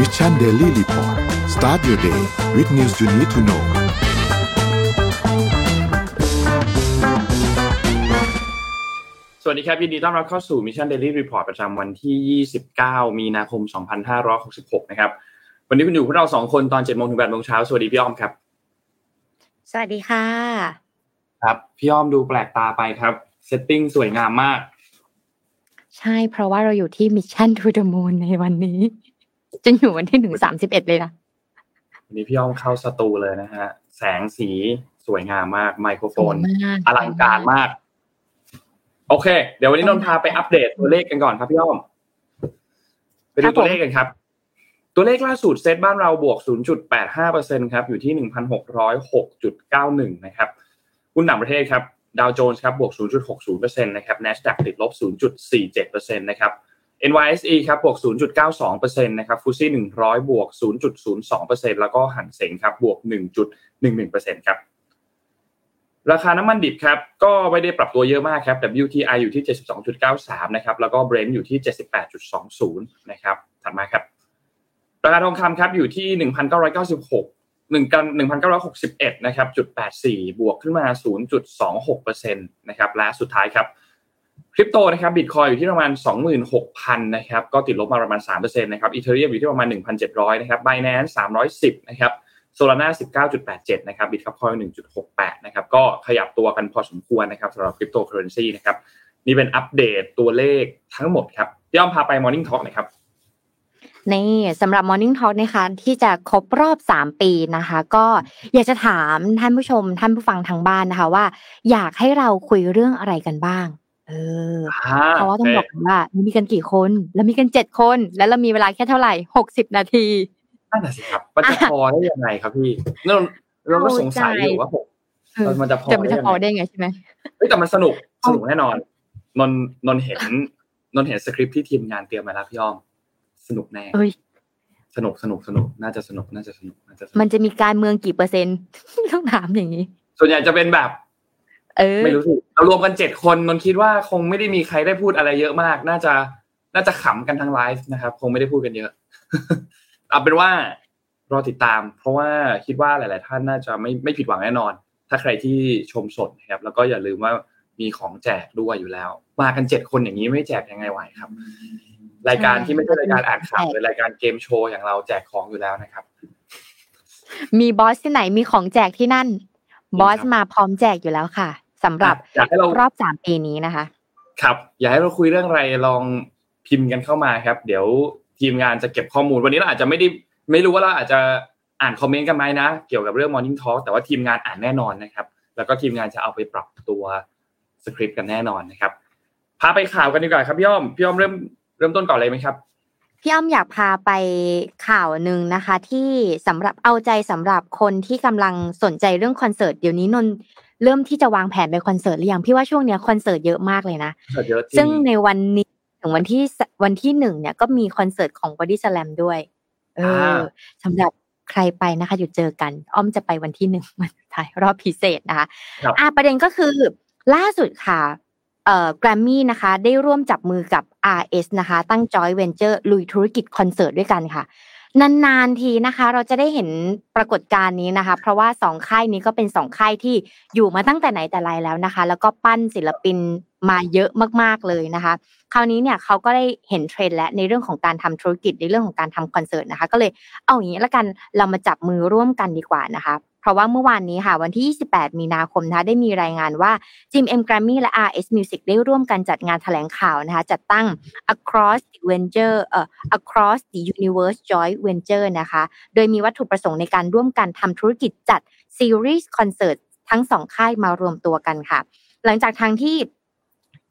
Mission Daily Report start your day with news you need to know สวัสดีครับ ยินดีต้อนรับเข้าสู่ Mission Daily Report ประจำวันที่ 29 มีนาคม 2566 นะครับ วันนี้คุณอยู่พวกเราสองคนตอน7โมงถึง8โมงเช้า สวัสดีพี่อ้อมครับ สวัสดีค่ะ ครับ พี่อ้อมดูแปลกตาไปครับ setting สวยงามมาก ใช่ เพราะว่าเราอยู่ที่ Mission to the Moon ในวันนี้ จนอยู่วันที่หนึ่งสามสิบเอ็ดเลยนะวันนี้พี่อ้อมเข้าสตูเลยนะฮะ แสงสีสวยงามมาก ไมโครโฟนสวยมากอลังการมาก โอเค เดี๋ยววันนี้นนท์พาไปอัปเดตตัวเลขกันก่อนครับพี่อ้อม ไปดูตัวเลขกันครับตัวเลขล่าสุดเซตบ้านเราบวก 0.85%ครับ อยู่ที่ 1,606.91 นะครับหุ้นต่างประเทศครับ ดาวโจนส์ครับ บวก 0.60%นะครับ NASDAQ ติดลบ 0.47%นะครับ NYSE ครับบวก 0.92%นะครับฟุซี่100 บวก 0.02%แล้วก็หันเสงครับบวก 1.11%ครับราคาน้ำมันดิบครับก็ไม่ได้ปรับตัวเยอะมากครับ WTI อยู่ที่ 72.93 นะครับแล้วก็ Brent อยู่ที่ 78.20 นะครับถัดมาครับราคาทองคำครับอยู่ที่ 1,996 1กัน1,961 นะครับจุด84 บวกขึ้นมา 0.26%นะครับและสุดท้ายครับ คริปโตนะครับบิตคอยอยู่ที่ประมาณ 26,000นะครับก็ติดลบมาประมาณ3%นะครับ Ethereum อยู่ที่ประมาณ 1,700นะครับ b i n a n c e 310นะครับ Solana 19.87 นะครับ Bitkub Coin 1.68 นะครับ ก็ขยับตัวกันพอสมควรนะครับสำหรับคริปโตเคอเรนซีนะครับ นี่เป็นอัปเดตตัวเลขทั้งหมดครับย่อมพาไป Morning Talk นะครับ นี่สำหรับ Morning Talk นะคะที่จะครบรอบ 3 ปีนะคะ ก็อยากจะถามท่านผู้ชมท่านผู้ฟังทางบ้านนะคะว่า อยากให้เราคุยเรื่องอะไรกันบ้าง เออเพราะว่าต้องบอกว่ามีกันกี่คน แล้วมีกันเจ็ดคน แล้วเรามีเวลาแค่เท่าไหร่หกสิบนาทีนั่นน่ะสิครับมันจะพอได้ยังไงครับพี่เราเราก็สงสัยอยู่ว่าผมเออมันจะพอจะมันได้จะยังพอไงได้ไงใช่ไหมเฮ้ยแต่มันสนุกสนุกแน่นอน นนนนเห็นนนเห็นสคริปต์ที่ทีมงานเตรียมมาแล้วพี่อ้อมสนุกแน่เอ้ยสนุกสนุกสนุกน่าจะสนุกน่าจะสนุกน่าจะสนุกมันจะมีการเมืองกี่เปอร์เซ็นต์ต้องถามอย่างนี้ ส่วนใหญ่จะเป็นแบบเออ ไม่รู้สิเรารวมกันเจ็ดคนนนคิดว่าคงไม่ได้มีใครได้พูดอะไรเยอะมาก น่าจะน่าจะขำกันทั้งไลฟ์นะครับ คงไม่ได้พูดกันเยอะเอาเป็นว่ารอติดตาม เพราะว่าคิดว่าหลาย ๆ ท่านน่าจะไม่ไม่ผิดหวังแน่นอน ถ้าใครที่ชมสดนะครับ แล้วก็อย่าลืมว่ามีของแจกด้วยอยู่แล้ว มากันเจ็ดคนอย่างนี้ไม่แจกยังไงไหวครับ รายการที่ไม่ใช่รายการอ่านข่าวหรือรายการเกมโชว์อย่างเราแจกของอยู่แล้วนะครับ มีบอสที่ไหนมีของแจกที่นั่น บอสมาพร้อมแจกอยู่แล้วค่ะ สำหรับอยากให้เรารอบสามปีนี้นะคะ ครับ อยากให้เราคุยเรื่องอะไรลองพิมพ์กันเข้ามาครับ เดี๋ยวทีมงานจะเก็บข้อมูลวันนี้เราอาจจะไม่ได้ไม่รู้ว่าเราอาจจะอ่านคอมเมนต์กันไหมนะ เกี่ยวกับเรื่อง Morning Talk แต่ว่าทีมงานอ่านแน่นอนนะครับ แล้วก็ทีมงานจะเอาไปปรับตัวสคริปต์กันแน่นอนนะครับพาไปข่าวกันดีกว่าครับพี่อ้อมพี่อ้อมเริ่มเริ่มต้นก่อนเลยไหมครับพี่อ้อมอยากพาไปข่าวหนึ่งนะคะ ที่สำหรับเอาใจสำหรับคนที่กำลังสนใจเรื่องคอนเสิร์ตเดี๋ยวนี้นนท์ เริ่มที่จะวางแผนไปคอนเสิร์ตหรือยังพี่ว่าช่วงเนี้ยคอนเสิร์ตเยอะมากเลยนะเยอะจริซึ่งในวันนี้ถึงวันที่สวันที่หนึ่งเนี่ยก็มีคอนเสิร์ตของ Body Slam ด้วย เออสำหรับใครไปนะคะอยู่เจอกัน อ้อมจะไปวันที่หนึ่งวันสุดท้ายรอบพิเศษนะคะครับอะประเด็นก็คือล่าสุดค่ะเอ่อแกรมมี่นะคะ ได้ร่วมจับมือกับ RS นะคะ ตั้ง Joy Venture ลุยธุรกิจคอนเสิร์ตด้วยกันค่ะ นานๆทีนะคะ เราจะได้เห็นปรากฏการณ์นี้นะคะ เพราะว่าสองค่ายนี้ก็เป็นสองค่ายที่อยู่มาตั้งแต่ไหนแต่ไรแล้วนะคะ แล้วก็ปั้นศิลปินมาเยอะมากๆเลยนะคะ คราวนี้เนี่ยเขาก็ได้เห็นเทรนด์และในเรื่องของการทำธุรกิจในเรื่องของการทำคอนเสิร์ตนะคะ ก็เลยเอาอย่างนี้ละกันเรามาจับมือร่วมกันดีกว่านะคะ ราะว่าเมื่อวานนี้ค่ะวันที่ 28 มีนาคมนะคะได้มีรายงานว่าจิม M Grammy และ RS Music ได้ร่วมกันจัดงานแถลงข่าวนะคะจัดตั้ง Across the Venture เอ่อ Across the Universe Joint Venture นะคะโดยมีวัตถุประสงค์ในการร่วมกันทำธุรกิจจัดซีรีส์คอนเสิร์ตทั้งสองค่ายมารวมตัวกันค่ะ หลังจากทางที่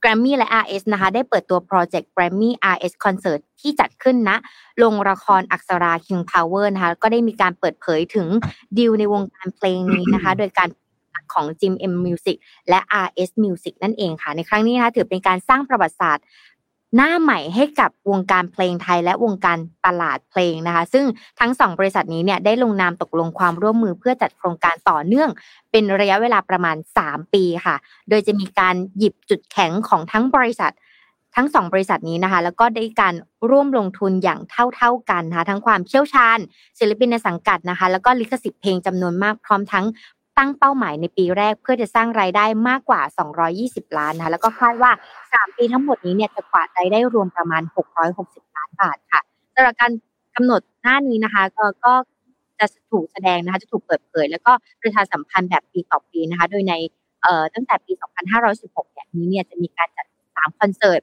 Grammy และ RS นะคะได้เปิดตัวโปรเจกต์ Grammy RS Concert ที่จัดขึ้นณโรงละครอักษรา King Power นะคะก็ได้มีการเปิดเผยถึงดีลในวงการเพลงนี้นะคะ โดยการของ Jim M Music และ RS Music นั่นเองค่ะ ในครั้งนี้นะคะถือเป็นการสร้างประวัติศาสตร์ หน้าใหม่ให้กับวงการเพลงไทยและวงการตลาดเพลงนะคะ ซึ่งทั้งสองบริษัทนี้เนี่ยได้ลงนามตกลงความร่วมมือเพื่อจัดโครงการต่อเนื่อง เป็นระยะเวลาประมาณ 3 ปีค่ะ โดยจะมีการหยิบจุดแข็งของทั้งบริษัท ทั้งสองบริษัทนี้นะคะ แล้วก็ได้การร่วมลงทุนอย่างเท่าๆกันนะคะทั้งความเชี่ยวชาญ ศิลปินในสังกัดนะคะ แล้วก็ลิขสิทธิ์เพลงจำนวนมากพร้อมทั้ง ตั้งเป้าหมายในปีแรกเพื่อจะสร้างรายได้มากกว่า 220 ล้านนะคะแล้วก็คาดว่า 3 ปีทั้งหมดนี้เนี่ยจะกวาดรายได้รวมประมาณ 660 ล้านบาทค่ะสำหรับการกำหนดหน้านี้นะคะก็ก็จะถูกแสดงนะคะจะถูกเปิดเผย แล้วก็ประชาสัมพันธ์แบบปีต่อปีนะคะ โดยในเอ่อตั้งแต่ปี 2516เนี่ยนี้เนี่ยจะมีการจัด 3 คอนเสิร์ต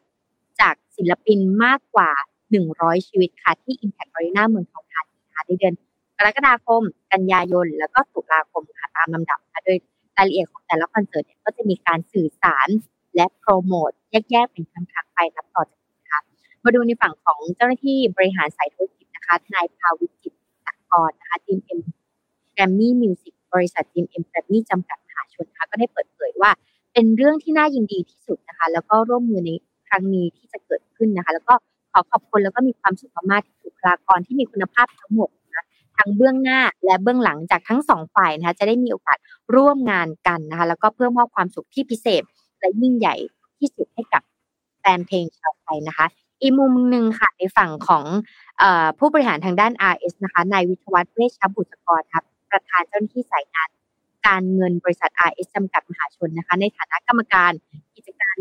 จากศิลปินมากกว่า 100 ชีวิตค่ะที่ Impact Arena เมืองทองธานีนะคะในเดือน กรกฎาคม กันยายน แล้วก็ตุลาคมค่ะตามลำดับค่ะโดยรายละเอียดของแต่ละคอนเสิร์ตเนี่ยก็จะมีการสื่อสารและโปรโมทแยกๆเป็นครั้งๆไปนับต่อจากนี้ค่ะมาดูในฝั่งของเจ้าหน้าที่บริหารสายธุรกิจนะคะนายภาวิต จิตรกรนะคะ GMM Grammy Music บริษัท GMM Grammy จำกัดมหาชนนะคะก็ได้เปิดเผยว่า เป็นเรื่องที่น่ายินดีที่สุดนะคะ แล้วก็ร่วมมือในครั้งนี้ที่จะเกิดขึ้นนะคะ แล้วก็ขอขอบคุณแล้วก็มีความสุขมากๆที่บุคลากรที่มีคุณภาพทั้งหมด ทั้งเบื้องหน้าและเบื้องหลังจากทั้งสองฝ่ายนะคะจะได้มีโอกาสร่วมงานกันนะคะแล้วก็เพื่อมอบความสุขที่พิเศษ และยิ่งใหญ่ที่สุดให้กับแฟนเพลงชาวไทยนะคะ อีกมุมหนึ่งค่ะในฝั่งของอผู้บริหารทางด้าน RS นะคะนายวิทวัฒน์เวชชบุตรกรครับประธานเจ้าหน้าที่สายงานการเงินบริษัท RS จำกัดมหาชนนะคะในฐานะกรรมการกิจการ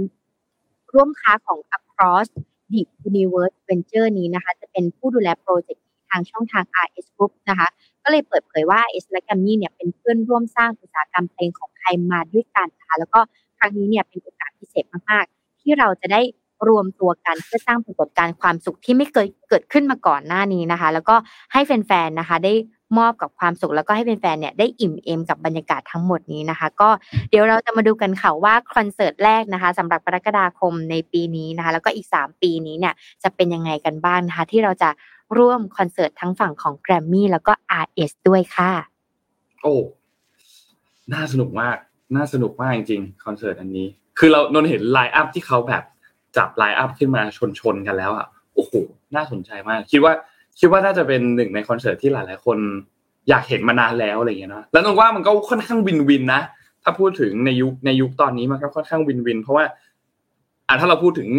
ร่วมค้าของ Across the Universe Venture นี้นะคะ จะเป็นผู้ดูแลโปรเจกต์ ทางช่องทาง RS Group นะคะ ก็เลยเปิดเผยว่า RS และ g r a m m y เนี่ยเป็นเพื่อนร่วมสร้างอุตสาหกรรมเพลงของไทยมาด้วยกันนะคะแล้วก็ครั้งนี้เนี่ยเป็นโอกาสพิเศษมากๆ ที่เราจะได้รวมตัวกันเพื่อสร้างปรากฏการณ์ความสุขที่ไม่เคยเกิดขึ้นมาก่อนหน้านี้นะคะ แล้วก็ให้แฟนๆนะคะได้มอบกับความสุขแล้วก็ให้แฟนๆเนี่ยได้อิ่มเอมกับบรรยากาศทั้งหมดนี้นะคะ ก็เดี๋ยวเราจะมาดูกันค่ะว่าคอนเสิร์ตแรกนะคะสำหรับกรกฎาคมในปีนี้นะคะ แล้วก็อีก 3 ปีนี้เนี่ยจะเป็นยังไงกันบ้างนะคะ ที่เราจะ ร่วมคอนเสิร์ตทั้งฝั่งของแกรมมี่แล้วก็ RS ด้วยค่ะ โอ้น่าสนุกมาก น่าสนุกมากจริงๆคอนเสิร์ตอันนี้ คือเรานนเห็น line up ที่เขาแบบจับ line up ขึ้นมาชนๆกันแล้วอะโอ้โหน่าสนใจมาก คิดว่า คิดว่าน่าจะเป็นหนึ่งในคอนเสิร์ตที่หลาย ๆ คนอยากเห็นมานานแล้วอะไรอย่างเงี้ยเนาะแล้วนนว่ามันก็ค่อนข้าง win-win นะถ้าพูดถึงในยุคในยุคตอนนี้มันก็ค่อนข้าง win-win เพราะว่าอ่าถ้าเราพูดถึง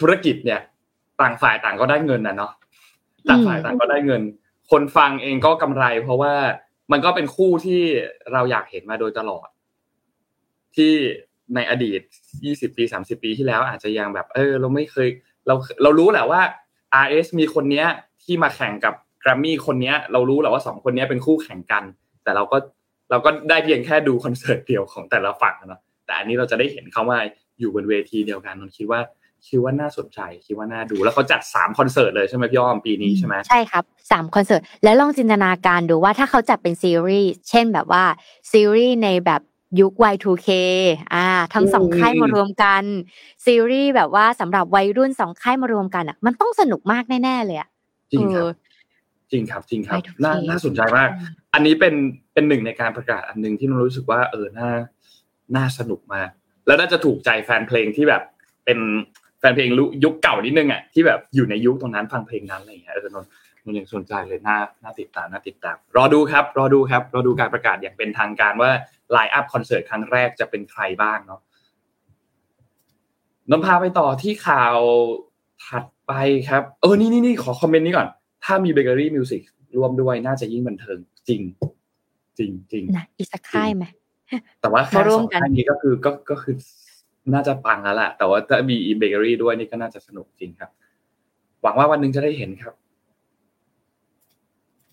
ธุรกิจเนี่ย ต่างฝ่ายต่างก็ได้เงินนะเนาะ ต่างฝ่ายต่างก็ได้เงิน คนฟังเองก็กำไร เพราะว่ามันก็เป็นคู่ที่เราอยากเห็นมาโดยตลอด ที่ในอดีต 20 ปี 30 ปีที่แล้ว อาจจะยังแบบ เออ เราไม่เคย เราเรารู้แหละว่า RS มีคนเนี้ย ที่มาแข่งกับแกรมมี่คนเนี้ย เรารู้แหละว่าสองคนนี้เป็นคู่แข่งกัน แต่เราก็เราก็ได้เพียงแค่ดูคอนเสิร์ตเดียวของแต่ละฝั่งนะแต่อันนี้เราจะได้เห็นเขาว่าอยู่บนเวทีเดียวกันนนคิดว่า คิดว่าน่าสนใจคิดว่าน่าดูแล้วเขาจัดสามคอนเสิร์ตเลยใช่ไหมพี่อ้อมปีนี้ใช่ไหมใช่ครับสามคอนเสิร์ตแล้วลองจินตนาการดูว่าถ้าเขาจัดเป็นซีรีส์เช่นแบบว่าซีรีส์ในแบบยุค Y2K อ่า ทั้งสองค่ายมารวมกัน ซีรีส์แบบว่าสำหรับวัยรุ่นสองค่ายมารวมกันอะ มันต้องสนุกมากแน่ๆเลยอะจริงครับจริงครับจริงครับน่าน่าสนใจมาก อันนี้เป็นเป็นหนึ่งในการประกาศอันหนึ่งที่เรารู้สึกว่าเออน่าน่าสนุกมาก แล้วน่าจะถูกใจแฟนเพลงที่แบบเป็นแฟ นเพลงยุคเก่านิดนึงอะที่แบบอยู่ในยุคตรงนั้นฟังเพลงนั้นอะไรอย่างเงี้ยเออนนนยังสนใจเลยน่าน่าติดตามน่าติดตาม รอดูครับ รอดูครับ รอดูการประกาศอย่างเป็นทางการว่า lineup คอนเสิร์ตครั้งแรกจะเป็นใครบ้างเนาะนนพาไปต่อที่ข่าวถัดไปครับ เออ นี่นี่นี่ขอ comment นี้ก่อน ถ้ามี Bakery Music รวมด้วยน่าจะยิ่งบันเทิงจริง จริงจริงนะอีกสักค่ายไหมแต่ว่าแค่สองค่ายนี้ก็คือก็ก็คือ น่าจะปังแล้วแหละแต่ว่าถ้ามีเบเกอรี่ด้วยนี่ก็น่าจะสนุกจริงครับ หวังว่าวันหนึ่งจะได้เห็นครับ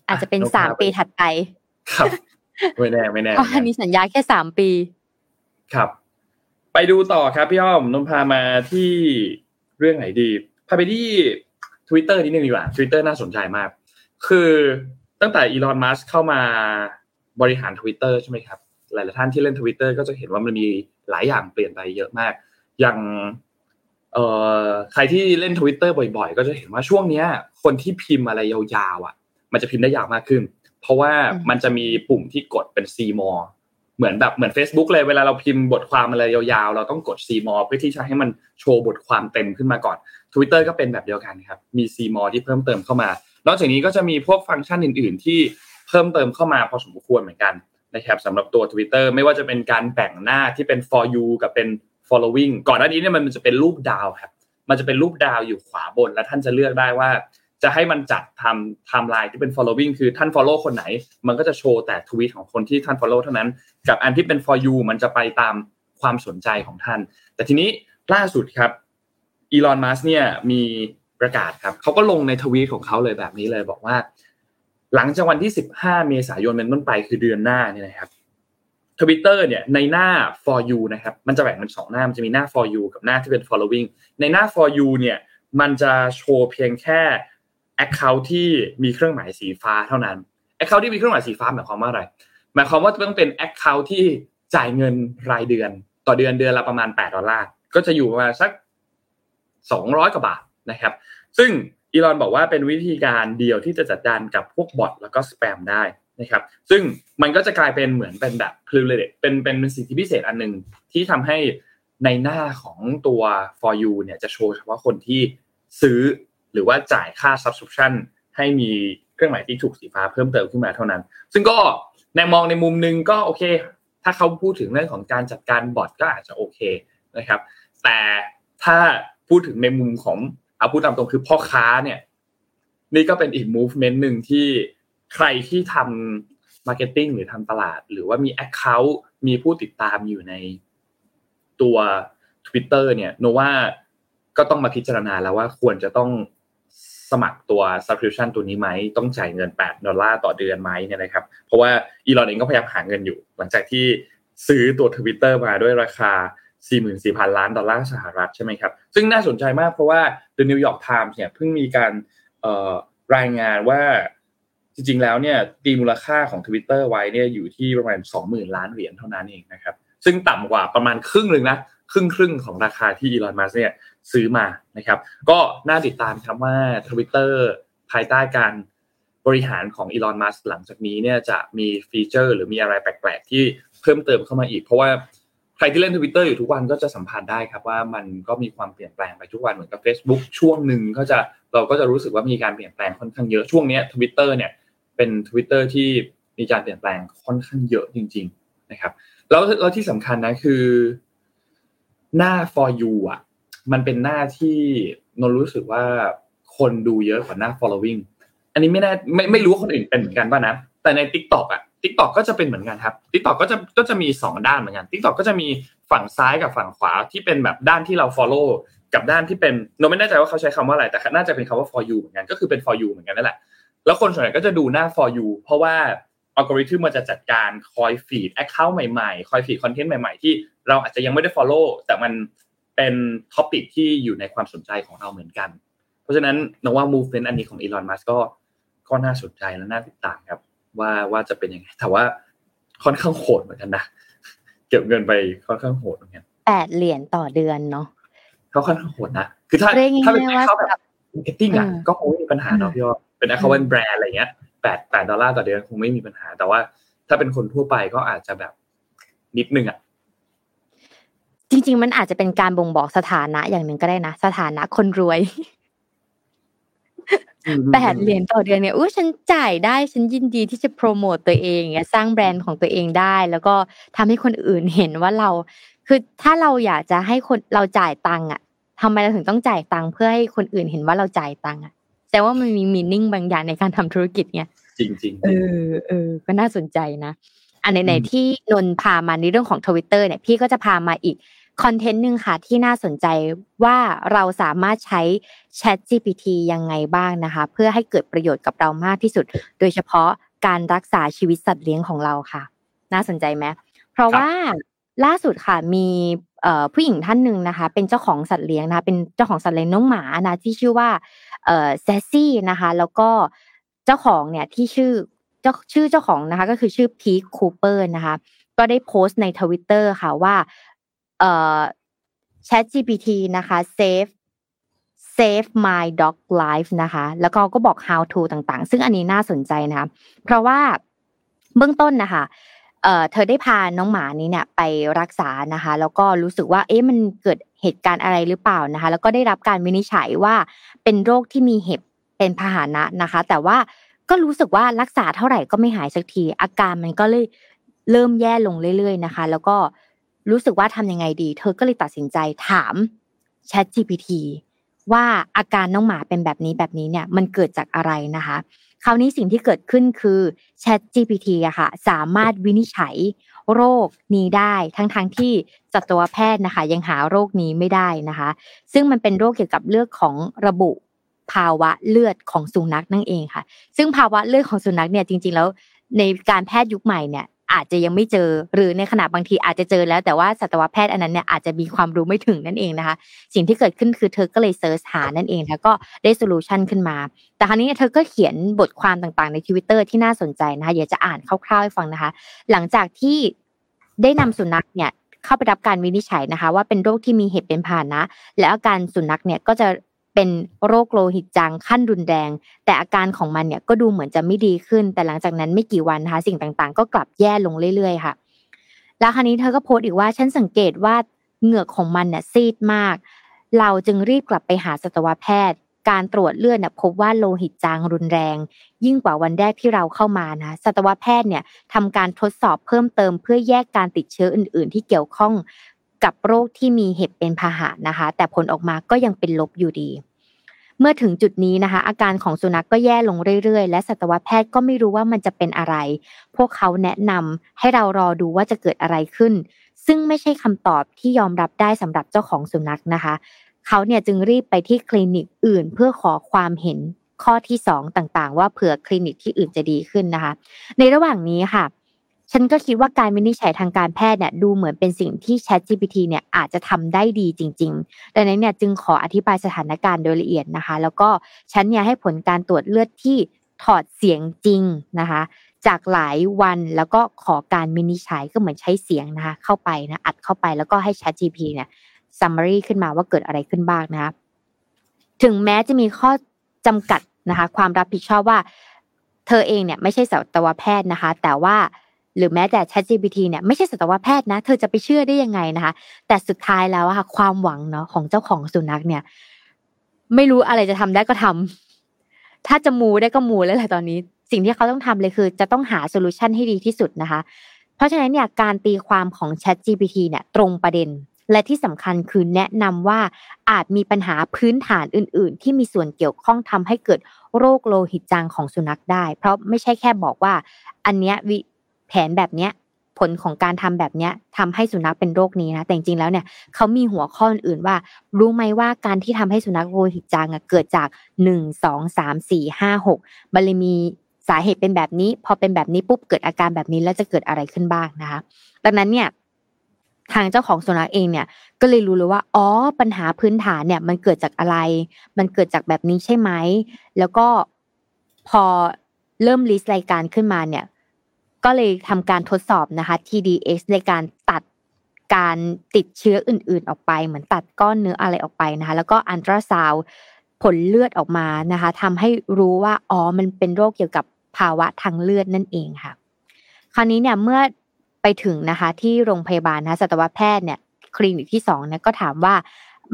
อาจจะเป็นสามปีถัดไป ครับไม่แน่ไม่แน่เพราะอันนี้สัญญาแค่สามปี ครับ ไปดูต่อครับพี่อ้อมนนพามาที่เรื่องไหนดีพาไปที่ Twitter นิดนึงดีกว่า Twitter น่าสนใจมาก คือตั้งแต่อีลอนมัสเข้ามาบริหาร Twitter ใช่ไหมครับ หลายๆท่านที่เล่น Twitter ก็จะเห็นว่ามันมีหลายอย่างเปลี่ยนไปเยอะมาก อย่างเอ่อใครที่เล่น Twitter บ่อยๆ ก็จะเห็นว่าช่วงเนี้ย คนที่พิมพ์อะไรยาวๆอะ มันจะพิมพ์ได้ยาวมากขึ้น เพราะว่ามันจะมีปุ่มที่กดเป็น C more เหมือนแบบเหมือน Facebook เลยเวลาเราพิมพ์บทความอะไรยาวๆ เราต้องกด C more เพื่อที่จะให้มันโชว์บทความเต็มขึ้นมาก่อน Twitter ก็เป็นแบบเดียวกันครับมี C more ที่เพิ่มเติมเข้ามานอกจากนี้ก็จะมีพวกฟังก์ชันอื่น ๆ ที่เพิ่มเติมเข้ามาพอสมควรเหมือนกัน นะครับสำหรับตัว Twitter ไม่ว่าจะเป็นการแบ่งหน้าที่เป็น for you กับเป็น following ก่อนหน้านี้เนี่ยมันจะเป็นรูปดาวครับ มันจะเป็นรูปดาวอยู่ขวาบน แล้วท่านจะเลือกได้ว่า จะให้มันจัดทำไทม์ไลน์ที่เป็น following คือท่าน follow คนไหน มันก็จะโชว์แต่ทวีตของคนที่ท่าน follow เท่านั้น กับอันที่เป็น for you มันจะไปตามความสนใจของท่าน แต่ทีนี้ล่าสุดครับอีลอนมัสเนี่ยมีประกาศครับเขาก็ลงในทวีตของเขาเลยแบบนี้เลยบอกว่า หลังจากวันที่ 15 เมษายนเป็นต้นไปคือเดือนหน้าเนี่ยนะครับทวิตเตอร์เนี่ยในหน้า for you นะครับมันจะแบ่งเป็นสองหน้ามันจะมีหน้า for you กับหน้าที่เป็น following ในหน้า for you เนี่ยมันจะโชว์เพียงแค่ account ที่มีเครื่องหมายสีฟ้าเท่านั้น account ที่มีเครื่องหมายสีฟ้าหมายความว่าอะไรหมายความว่าต้องเป็น account ที่จ่ายเงินรายเดือน ต่อเดือนเดือนละประมาณ8ดอลลาร์ก็จะอยู่ประมาณสัก200กว่าบาทนะครับ ซึ่ง อีลอนบอกว่าเป็นวิธีการเดียวที่จะจัดการกับพวกบอทแล้วก็สแปมได้นะครับ ซึ่งมันก็จะกลายเป็นเหมือนเป็นแบบ privilege เป็นเป็นสิทธิพิเศษอันหนึ่งที่ทำให้ในหน้าของตัว for you เนี่ยจะโชว์เฉพาะคนที่ซื้อหรือว่าจ่ายค่า subscription ให้มีเครื่องหมายที่ถูกสีฟ้าเพิ่มเติมขึ้นมาเท่านั้น ซึ่งก็ในมองในมุมหนึ่งก็โอเค ถ้าเขาพูดถึงเรื่องของการจัดการบอทก็อาจจะโอเคนะครับ แต่ถ้าพูดถึงในมุมของ เอาพูดตามตรงคือพ่อค้าเนี่ย นี่ก็เป็นอีก movement หนึ่งที่ใครที่ทำ marketing หรือทำตลาด หรือว่ามี account มีผู้ติดตามอยู่ในตัว Twitter เนี่ยโนว่าก็ต้องมาพิจารณาแล้วว่าควรจะต้องสมัครตัว subscription ตัวนี้ไหม ต้องจ่ายเงิน 8 ดอลลาร์ต่อเดือนไหมเนี่ยนะครับ เพราะว่าอีลอนเองก็พยายามหาเงินอยู่ หลังจากที่ซื้อตัว Twitter มาด้วยราคา 44,000 ล้านดอลลาร์สหรัฐใช่ไหมครับ ซึ่งน่าสนใจมากเพราะว่า The New York Times เนี่ยเพิ่งมีการรายงานว่าจริงๆ แล้วเนี่ยตีมูลค่าของ Twitter ไว้เนี่ยอยู่ที่ประมาณ 20,000 ล้านเหรียญเท่านั้นเองนะครับ ซึ่งต่ำกว่าประมาณครึ่งหนึ่งนะครึ่งครึ่งของราคาที่อีลอนมัสก์เนี่ยซื้อมานะครับ ก็น่าติดตามครับว่า Twitter ภายใต้การบริหารของอีลอนมัสก์หลังจากนี้เนี่ยจะมี feature หรือมีอะไรแปลกๆ ที่เพิ่มเติมเข้ามาอีก เพราะว่า ใครที่เล่นทวิตเตอร์อยู่ทุกวันก็จะสัมผัสได้ครับว่ามันก็มีความเปลี่ยนแปลงไปทุกวันเหมือนกับ Facebook ช่วงหนึ่งก็จะเราก็จะรู้สึกว่ามีการเปลี่ยนแปลงค่อนข้างเยอะช่วงนี้ทวิตเตอร์เนี่ยเป็นทวิตเตอร์ที่มีการเปลี่ยนแปลงค่อนข้างเยอะจริง ๆนะครับ แล้วแล้วที่สำคัญนะคือ หน้า for you อะ มันเป็นหน้าที่นนรู้สึกว่าคนดูเยอะกว่าหน้า following อันนี้ไม่แน่ไม่ไม่รู้ว่าคนอื่นเป็นเหมือนกันป่ะนะแต่ใน Tik t o อกอะ Tik t o อกก็จะเป็นเหมือนกันครับ Tik t o อกก็จะก็จะมีสองด้านเหมือนกัน Tik t o อกก็จะมีฝั่งซ้ายกับฝั่งขวาที่เป็นแบบด้านที่เรา follow กับด้านที่เป็นนนไม่แน่ใจว่าเขาใช้คำว่าอะไรแต่น่าจะเป็นคำว่า for you เหมือนกันก็คือเป็น for you เหมือนกันนั่นแหละแล้วคนส่วนใหญ่ก็จะดูหน้า for you เพราะว่าอัลกอริทึมมันจะจัดการคอย feed account ใหม่ๆ คอย feed content ใหม่ๆ ที่เราอาจจะยังไม่ได้ follow แต่มันเป็น topic ที่อยู่ในความสนใจของเราเหมือนกัน เพราะฉะนั้นนว่า movement อันนี้ของอีลอนมัสก์ก็ก็น่าสนใจและน่าติดตามครับ ว่าว่าจะเป็นยังไงแต่ว่าค่อนข้างโหดเหมือนกันนะเก็บเงินไปค่อนข้างโหดเหมือนกันแปดเหรียญต่อเดือนเนาะเขาค่อนข้างโหดนะคือถ้าถ้าเป็นเขาแบบ marketing อะก็คงไม่มีปัญหาเนาะพี่ว่าเป็น account แบรนด์อะไรเงี้ยแปดแปดดอลลาร์ต่อเดือนคงไม่มีปัญหา แต่ว่าถ้าเป็นคนทั่วไปก็อาจจะแบบนิดนึงอะจริง ๆ มันอาจจะเป็นการบ่งบอกสถานะอย่างหนึ่งก็ได้นะ สถานะคนรวย แปดเหรียญต่อเดือนเนี่ยอู้ฉันจ่ายได้ฉันยินดีที่จะโปรโมตตัวเองเนี่ยสร้างแบรนด์ของตัวเองได้ แล้วก็ทำให้คนอื่นเห็นว่าเรา คือถ้าเราอยากจะให้คนเราจ่ายตังค์อะทำไมเราถึงต้องจ่ายตังค์เพื่อให้คนอื่นเห็นว่าเราจ่ายตังค์อะแต่ว่ามันมีมีนิ่งบางอย่างในการทำธุรกิจไงจริงจริงเออเออก็น่าสนใจนะอันไหนๆที่นนพามาในเรื่องของทวิตเตอร์เนี่ยพี่ก็จะพามาอีก คอนเทนต์หนึ่งค่ะที่น่าสนใจว่าเราสามารถใช้ Chat GPT ยังไงบ้างนะคะ เพื่อให้เกิดประโยชน์กับเรามากที่สุด โดยเฉพาะการรักษาชีวิตสัตว์เลี้ยงของเราค่ะ น่าสนใจไหมเพราะว่าล่าสุดค่ะมีผู้หญิงท่านหนึ่งนะคะ เป็นเจ้าของสัตว์เลี้ยงนะคะเป็นเจ้าของสัตว์เลี้ยงน้องหมานะที่ชื่อว่าเซซี่นะคะ แล้วก็เจ้าของเนี่ยที่ชื่อเจ้าชื่อเจ้าของนะคะ ก็คือชื่อพีคคูเปอร์นะคะ ก็ได้โพสต์ในทวิตเตอร์ค่ะว่า เอ่อ Chat GPT นะคะ save save my dog life นะคะ แล้วก็ก็บอก how to ต่างๆ ซึ่งอันนี้น่าสนใจนะเพราะว่าเบื้องต้นนะคะเอ่อเธอได้พาน้องหมานี้เนี่ยไปรักษานะคะ แล้วก็รู้สึกว่าเอ๊ะมันเกิดเหตุการณ์อะไรหรือเปล่านะคะ แล้วก็ได้รับการวินิจฉัยว่าเป็นโรคที่มีเห็บเป็นพาหนะนะคะ แต่ว่าก็รู้สึกว่ารักษาเท่าไหร่ก็ไม่หายสักที อาการมันก็เลยเริ่มแย่ลงเรื่อย ๆนะคะ แล้วก็ รู้สึกว่าทำยังไงดี เธอก็เลยตัดสินใจถาม Chat GPT ว่าอาการน้องหมาเป็นแบบนี้แบบนี้เนี่ยมันเกิดจากอะไรนะคะ คราวนี้สิ่งที่เกิดขึ้นคือ Chat GPT อะค่ะ สามารถวินิจฉัยโรคนี้ได้ทั้งๆทที่สัตวแพทย์นะคะ ยังหาโรคนี้ไม่ได้นะคะ ซึ่งมันเป็นโรคเกี่ยวกับเรื่องของระบุภาวะเลือดของสุนัขนั่นเองค่ะ ซึ่งภาวะเลือดของสุนัขเนี่ยจริง ๆ แล้วในการแพทย์ยุคใหม่เนี่ย อาจจะยังไม่เจอ หรือในขณะบางทีอาจจะเจอแล้วแต่ว่าสัตวแพทย์อันนั้นเนี่ยอาจจะมีความรู้ไม่ถึงนั่นเองนะคะ สิ่งที่เกิดขึ้นคือเธอก็เลย search หานั่นเองแล้วก็ได้ solution ขึ้นมา แต่คราวนี้เธอก็เขียนบทความต่างๆในทวิตเตอร์ที่น่าสนใจนะคะอยากจะอ่านคร่าวๆให้ฟังนะคะ หลังจากที่ได้นำสุนัขเนี่ยเข้าไปรับการวินิจฉัยนะคะ ว่าเป็นโรคที่มีเหตุเป็นผ่านนะ และอาการสุนัขเนี่ยก็จะ เป็นโรคโลหิตจางขั้นรุนแรง แต่อาการของมันเนี่ยก็ดูเหมือนจะไม่ดีขึ้น แต่หลังจากนั้นไม่กี่วันนะคะสิ่งต่างๆ ก็กลับแย่ลงเรื่อยๆค่ะ แล้วคราวนี้เธอก็โพสต์อีกว่าฉันสังเกตว่าเหงือกของมันเนี่ยซีดมาก เราจึงรีบกลับไปหาสัตวแพทย์ การตรวจเลือดเนี่ยพบว่าโลหิตจางรุนแรง ยิ่งกว่าวันแรกที่เราเข้ามานะสัตวแพทย์เนี่ยทำการทดสอบเพิ่มเติมเพื่อแยกการติดเชื้ออื่น ๆ ที่เกี่ยวข้อง กับโรคที่มีเหตุเป็นพาหะนะคะ แต่ผลออกมาก็ยังเป็นลบอยู่ดี เมื่อถึงจุดนี้นะคะ อาการของสุนัขกก็แย่ลงเรื่อยๆ และสัตวแพทย์ก็ไม่รู้ว่ามันจะเป็นอะไร พวกเขาแนะนำให้เรารอดูว่าจะเกิดอะไรขึ้น ซึ่งไม่ใช่คำตอบที่ยอมรับได้สำหรับเจ้าของสุนัขนะคะ เขาเนี่ยจึงรีบไปที่คลินิกอื่น เพื่อขอความเห็นข้อที่สองต่างๆ ว่าเผื่อคลินิกที่อื่นจะดีขึ้นนะคะ ในระหว่างนี้ค่ะ ฉันก็คิดว่าการวินิจฉัยทางการแพทย์เนี่ยดูเหมือนเป็นสิ่งที่ Chat GPT เนี่ยอาจจะทำได้ดีจริงๆดังนั้นเนี่ยจึงขออธิบายสถานการณ์โดยละเอียดนะคะ แล้วก็ฉันเนี่ยให้ผลการตรวจเลือดที่ถอดเสียงจริงนะคะ จากหลายวันแล้วก็ขอการวินิจฉัยก็เหมือนใช้เสียงนะคะเข้าไปนะอัดเข้าไปแล้วก็ให้ Chat GPT เนี่ย summary ขึ้นมาว่าเกิดอะไรขึ้นบ้างนะคะถึงแม้จะมีข้อจำกัดนะคะ ความรับผิดชอบว่า เธอเองเนี่ยไม่ใช่สัตวแพทย์นะคะ แต่ว่า หรือแม้แต่ ChatGPT เนี่ยไม่ใช่สัตวแพทย์นะ เธอจะไปเชื่อได้ยังไงนะคะ แต่สุดท้ายแล้วอะค่ะความหวังเนาะของเจ้าของสุนัขเนี่ย ไม่รู้อะไรจะทำได้ก็ทำถ้าจะมูได้ก็มูแล้วแหละตอนนี้ สิ่งที่เขาต้องทำเลยคือ จะต้องหาโซลูชันให้ดีที่สุดนะคะ เพราะฉะนั้นเนี่ยการตีความของ ChatGPT เนี่ย ตรงประเด็นและที่สำคัญคือแนะนำว่าอาจมีปัญหาพื้นฐานอื่น ๆ ที่มีส่วนเกี่ยวข้องทำให้เกิดโรคโลหิตจางของสุนัขได้ เพราะไม่ใช่แค่บอกว่า อันเนี้ยวิ ผนแบบเนี้ยผลของการทำแบบเนี้ยทำให้สุนัขเป็นโรคนี้นะแต่จริงๆแล้วเนี่ยเขามีหัวข้ออื่นว่า รู้ไหมว่าการที่ทำให้สุนัขโลหิตจางเกิดจากหนึ่งสองสามสี่ห้าหกมันเลยมีสาเหตุเป็นแบบนี้ พอเป็นแบบนี้ปุ๊บเกิดอาการแบบนี้แล้วจะเกิดอะไรขึ้นบ้างนะคะดังนั้นเนี่ยทางเจ้าของสุนัขเองเนี่ยก็เลยรู้เลยว่าอ๋อปัญหาพื้นฐานเนี่ยมันเกิดจากอะไร มันเกิดจากแบบนี้ใช่ไหมแล้วก็พอเริ่มลิสต์รายการขึ้นมาเนี่ย ก็เลยทำการทดสอบนะคะ TDX ในการตัดการติดเชื้ออื่น ๆ ออกไป เหมือนตัดก้อนเนื้ออะไรออกไปนะคะ แล้วก็อันตราซาวผลเลือดออกมานะคะทำให้รู้ว่าอ๋อมันเป็นโรคเกี่ยวกับภาวะทางเลือดนั่นเองค่ะ คราวนี้เนี่ยเมื่อไปถึงนะคะ ที่โรงพยาบาลนะสัตวแพทย์เนี่ยคลินิกที่สองเนี่ยก็ถามว่า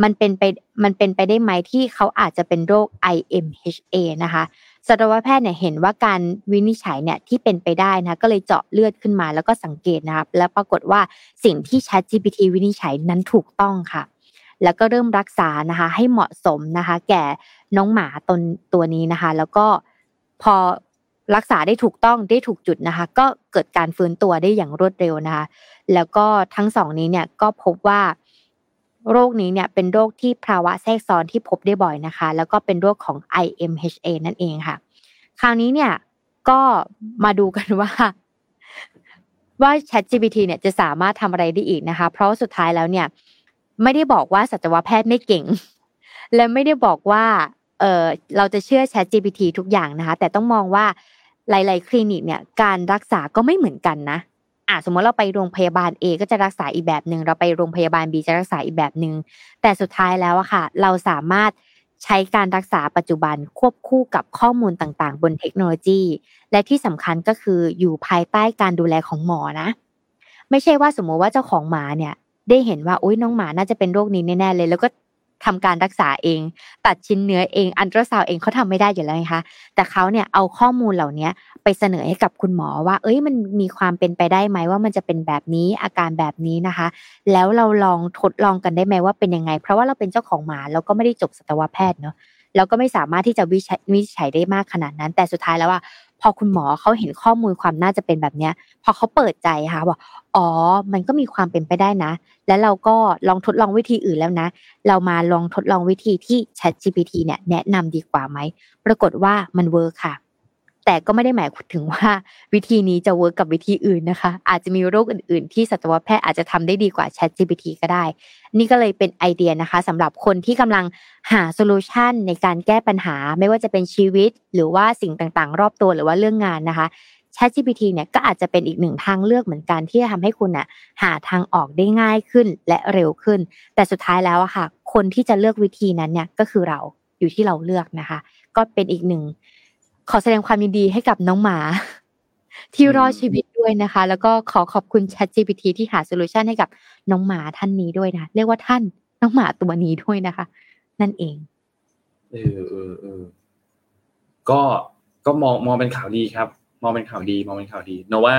มันเป็นไปมันเป็นไปได้ไหมที่เขาอาจจะเป็นโรค IMHA นะคะ สัตวแพทย์เนี่ยเห็นว่าการวินิจฉัยเนี่ยที่เป็นไปได้นะก็เลยเจาะเลือดขึ้นมาแล้วก็สังเกตนะครับ แล้วปรากฏว่าสิ่งที่ ChatGPT วินิจฉัยนั้นถูกต้องค่ะ แล้วก็เริ่มรักษานะคะ ให้เหมาะสมนะคะ แก่น้องหมาตนตัวนี้นะคะ แล้วก็พอรักษาได้ถูกต้องได้ถูกจุดนะคะ ก็เกิดการฟื้นตัวได้อย่างรวดเร็วนะคะ แล้วก็ทั้งสองนี้เนี่ยก็พบว่า โรคนี้เนี่ยเป็นโรคที่ภาวะแทรกซ้อนที่พบได้บ่อยนะคะ แล้วก็เป็นโรคของ IMHA นั่นเองค่ะ คราวนี้เนี่ยก็มาดูกันว่า ว่า ChatGPT เนี่ยจะสามารถทำอะไรได้อีกนะคะ เพราะสุดท้ายแล้วเนี่ย ไม่ได้บอกว่าสัตวแพทย์ไม่เก่ง และไม่ได้บอกว่าเออเราจะเชื่อ ChatGPT ทุกอย่างนะคะ แต่ต้องมองว่าหลาย ๆ คลินิกเนี่ยการรักษาก็ไม่เหมือนกันนะ อะสมมติเราไปโรงพยาบาล A ก็จะรักษาอีกแบบหนึ่งเราไปโรงพยาบาล B จะรักษาอีกแบบหนึ่งแต่สุดท้ายแล้วอะค่ะ เราสามารถใช้การรักษาปัจจุบันควบคู่กับข้อมูลต่างๆ บนเทคโนโลยี และที่สำคัญก็คืออยู่ภายใต้การดูแลของหมอนะ ไม่ใช่ว่าสมมติว่าเจ้าของหมาเนี่ยได้เห็นว่าอุ้ยน้องหมาน่าจะเป็นโรคนี้แน่ๆเลย แล้วก็ ทำการรักษาเอง ตัดชิ้นเนื้อเองอันตราซาวเองเขาทำไม่ได้อยู่แล้วนะคะแต่เขาเนี่ยเอาข้อมูลเหล่านี้ไปเสนอให้กับคุณหมอว่า เอ้ยมันมีความเป็นไปได้ไหมว่ามันจะเป็นแบบนี้อาการแบบนี้นะคะ แล้วเราลองทดลองกันได้ไหมว่าเป็นยังไง เพราะว่าเราเป็นเจ้าของหมาเราก็ไม่ได้จบสัตวแพทย์เนาะแล้วก็ไม่สามารถที่จะวิจัยได้มากขนาดนั้น แต่สุดท้ายแล้วว่า พอคุณหมอเขาเห็นข้อมูลความน่าจะเป็นแบบเนี้ย พอเขาเปิดใจค่ะบอกอ๋อ มันก็มีความเป็นไปได้นะ แล้วเราก็ลองทดลองวิธีอื่นแล้วนะ เรามาลองทดลองวิธีที่ Chat GPT เนี่ยแนะนำดีกว่าไหม ปรากฏว่ามันเวิร์คค่ะ แต่ก็ไม่ได้หมายถึงว่าวิธีนี้จะ work กับวิธีอื่นนะคะ อาจจะมีโรคอื่น ๆ ที่สัตวแพทย์อาจจะทำได้ดีกว่า Chat GPT ก็ได้ นี่ก็เลยเป็นไอเดียนะคะสำหรับคนที่กำลังหา solution ในการแก้ปัญหา ไม่ว่าจะเป็นชีวิต หรือว่าสิ่งต่างๆ รอบตัวหรือว่าเรื่องงานนะคะ Chat GPT เนี่ยก็อาจจะเป็นอีกหนึ่งทางเลือกเหมือนกันที่จะทำให้คุณน่ะหาทางออกได้ง่ายขึ้นและเร็วขึ้น แต่สุดท้ายแล้วอะค่ะ คนที่จะเลือกวิธีนั้นเนี่ยก็คือเราอยู่ที่เราเลือกนะคะ ก็เป็นอีกหนึ่ง ขอแสดงความยินดีให้กับน้องหมา ที่รอดชีวิตด้วยนะคะ แล้วก็ขอขอบคุณ Chat GPT ที่หา solution ให้กับน้องหมาท่านนี้ด้วยนะเรียกว่าท่านน้องหมาตัวนี้ด้วยนะคะ นั่นเองเออเออเออก็ก็มองมองเป็นข่าวดีครับ มองเป็นข่าวดี มองเป็นข่าวดีเนว่า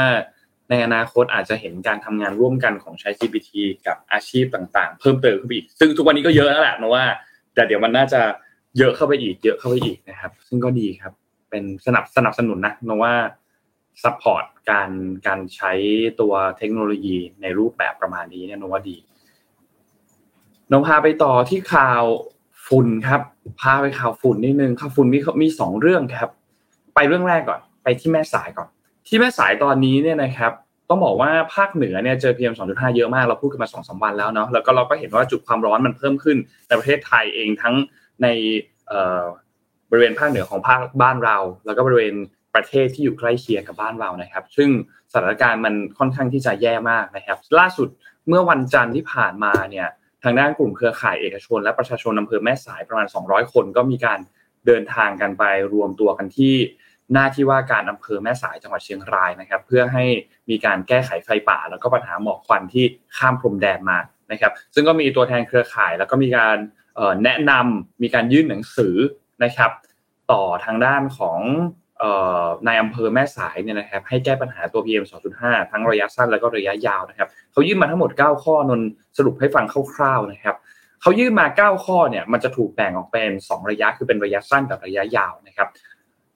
ในอนาคตอาจจะเห็นการทำงานร่วมกันของ Chat GPT กับอาชีพต่างๆ เพิ่มเติมขึ้นไปอีก ซึ่งทุกวันนี้ก็เยอะแล้วแหละเนะว่า แต่เดี๋ยวมันน่าจะเยอะเข้าไปอีก เยอะเข้าไปอีกนะครับ ซึ่งก็ดีครับ เป็นสนับสนับสนุนนะนว่า support การการใช้ตัวเทคโนโลยีในรูปแบบประมาณนี้เนี่ยนว่าดีนพาไปต่อที่ข่าวฝุ่นครับพาไปข่าวฝุ่นนิดนึงข่าวฝุ่นมีมีสองเรื่องครับ ไปเรื่องแรกก่อน ไปที่แม่สายก่อน ที่แม่สายตอนนี้เนี่ยนะครับต้องบอกว่าภาคเหนือเนี่ยเจอ PM 2.5เยอะมากเราพูดกันมาสองสามวันแล้วเนาะแล้วก็เราก็เห็นว่าจุดความร้อนมันเพิ่มขึ้นในประเทศไทยเองทั้งใน บริเวณภาคเหนือของภาคบ้านเรา แล้วก็บริเวณประเทศที่อยู่ใกล้เคียงกับบ้านเรานะครับ ซึ่งสถานการณ์มันค่อนข้างที่จะแย่มากนะครับ ล่าสุดเมื่อวันจันทร์ที่ผ่านมาเนี่ยทางด้านกลุ่มเครือข่ายเอกชน และประชาชนอำเภอแม่สายประมาณ 200 คนก็มีการเดินทางกันไปรวมตัวกันที่หน้าที่ว่าการอำเภอแม่สายจังหวัดเชียงรายนะครับ เพื่อให้มีการแก้ไขไฟป่า แล้วก็ปัญหาหมอกควันที่ข้ามพรมแดนมานะครับ ซึ่งก็มีตัวแทนเครือข่าย แล้วก็มีการแนะนำมีการยื่นหนังสือ นะครับ ต่อทางด้านของในอำเภอแม่สายเนี่ยนะครับให้แก้ปัญหาตัว PM 2.5 ทั้งระยะสั้นแล้วก็ระยะยาวนะครับเขายื่นมาทั้งหมด 9 ข้อนนสรุปให้ฟังคร่าวๆนะครับเขายื่นมา 9 ข้อเนี่ยมันจะถูกแบ่งออกเป็น 2 ระยะคือเป็นระยะสั้นกับระยะยาวนะครับ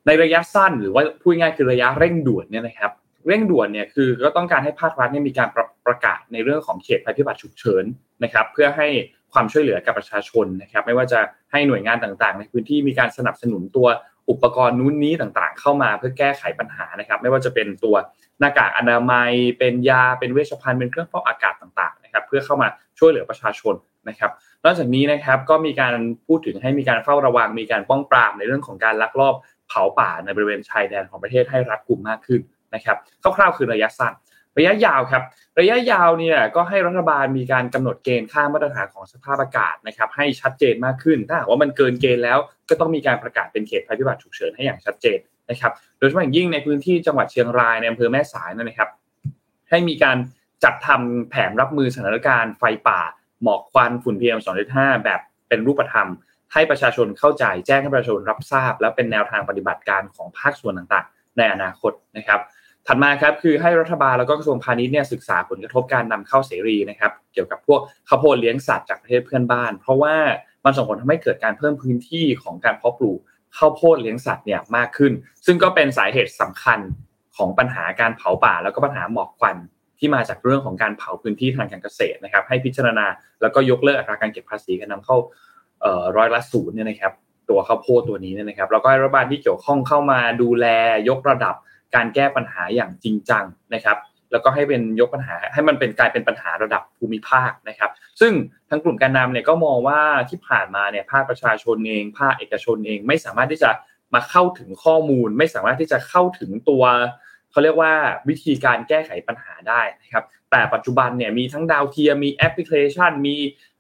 ในระยะสั้นหรือว่าพูดง่ายคือระยะเร่งด่วนเนี่ยนะครับ เร่งด่วนเนี่ยคือก็ต้องการให้ภาครัฐเนี่ยมีการประประกาศในเรื่องของเขตภัยพิบัติฉุกเฉินนะครับ เพื่อให้ความช่วยเหลือกับประชาชนนะครับ ไม่ว่าจะให้หน่วยงานต่างๆ ในพื้นที่มีการสนับสนุนตัวอุปกรณ์นู้นนี้ต่างๆ เข้ามาเพื่อแก้ไขปัญหานะครับ ไม่ว่าจะเป็นตัวหน้ากากอนามัย เป็นยาเป็นเวชภัณฑ์เป็นเครื่องฟอกอากาศต่างๆนะครับ เพื่อเข้ามาช่วยเหลือประชาชนนะครับ นอกจากนี้นะครับก็มีการพูดถึงให้มีการเฝ้าระวังมีการป้องปรามในเรื่องของการลักลอบเผาป่าในบริเวณชายแดนของประเทศให้รัดกุมมากขึ้นนะครับคร่าวๆคือระยะสั้น ระยะยาวครับ ระยะยาวเนี่ยก็ให้รัฐบาลมีการกำหนดเกณฑ์ค่ามาตรฐานของสภาพอากาศนะครับให้ชัดเจนมากขึ้น ถ้าหากว่ามันเกินเกณฑ์แล้วก็ต้องมีการประกาศเป็นเขตภัยพิบัติฉุกเฉินให้อย่างชัดเจนนะครับ โดยเฉพาะอย่างยิ่งในพื้นที่จังหวัดเชียงรายในอำเภอแม่สายนะครับ ให้มีการจัดทำแผนรับมือสถานการณ์ไฟป่า หมอกควันฝุ่น PM 2.5แบบเป็นรูปธรรม ให้ประชาชนเข้าใจแจ้งให้ประชาชนรับทราบ และเป็นแนวทางปฏิบัติการของภาคส่วนต่างๆ ในอนาคตนะครับ ถัดมาครับคือให้รัฐบาลแล้วก็กระทรวงพาณิชย์เนี่ยศึกษาผลกระทบการนำเข้าเสรีนะครับ เกี่ยวกับพวกข้าวโพดเลี้ยงสัตว์จากประเทศเพื่อนบ้าน เพราะว่ามันส่งผลทำให้เกิดการเพิ่มพื้นที่ของการเพาะปลูกข้าวโพดเลี้ยงสัตว์เนี่ยมากขึ้น ซึ่งก็เป็นสาเหตุสำคัญของปัญหาการเผาป่า แล้วก็ปัญหาหมอกควันที่มาจากเรื่องของการเผาพื้นที่ทางการเกษตรนะครับ ให้พิจารณาแล้วก็ยกเลิกอัตราการเก็บภาษีการนำเข้าร้อยละศูนย์เนี่ยนะครับ ตัวข้าวโพดตัวนี้เนี่ยนะครับแล้วก็รัฐบาลที่เกี่ยวข้องเข้ามาดูแลยกระดับ การแก้ปัญหาอย่างจริงจังนะครับแล้วก็ให้เป็นยกปัญหาให้มันเป็นกลายเป็นปัญหาระดับภูมิภาคนะครับ ซึ่งทั้งกลุ่มการนำเนี่ยก็มองว่าที่ผ่านมาเนี่ยภาคประชาชนเองภาคเอกชนเองไม่สามารถที่จะมาเข้าถึงข้อมูล ไม่สามารถที่จะเข้าถึงตัวเขาเรียกว่าวิธีการแก้ไขปัญหาได้นะครับ แต่ปัจจุบันเนี่ยมีทั้งดาวเทียมมีแอปพลิเคชัน มี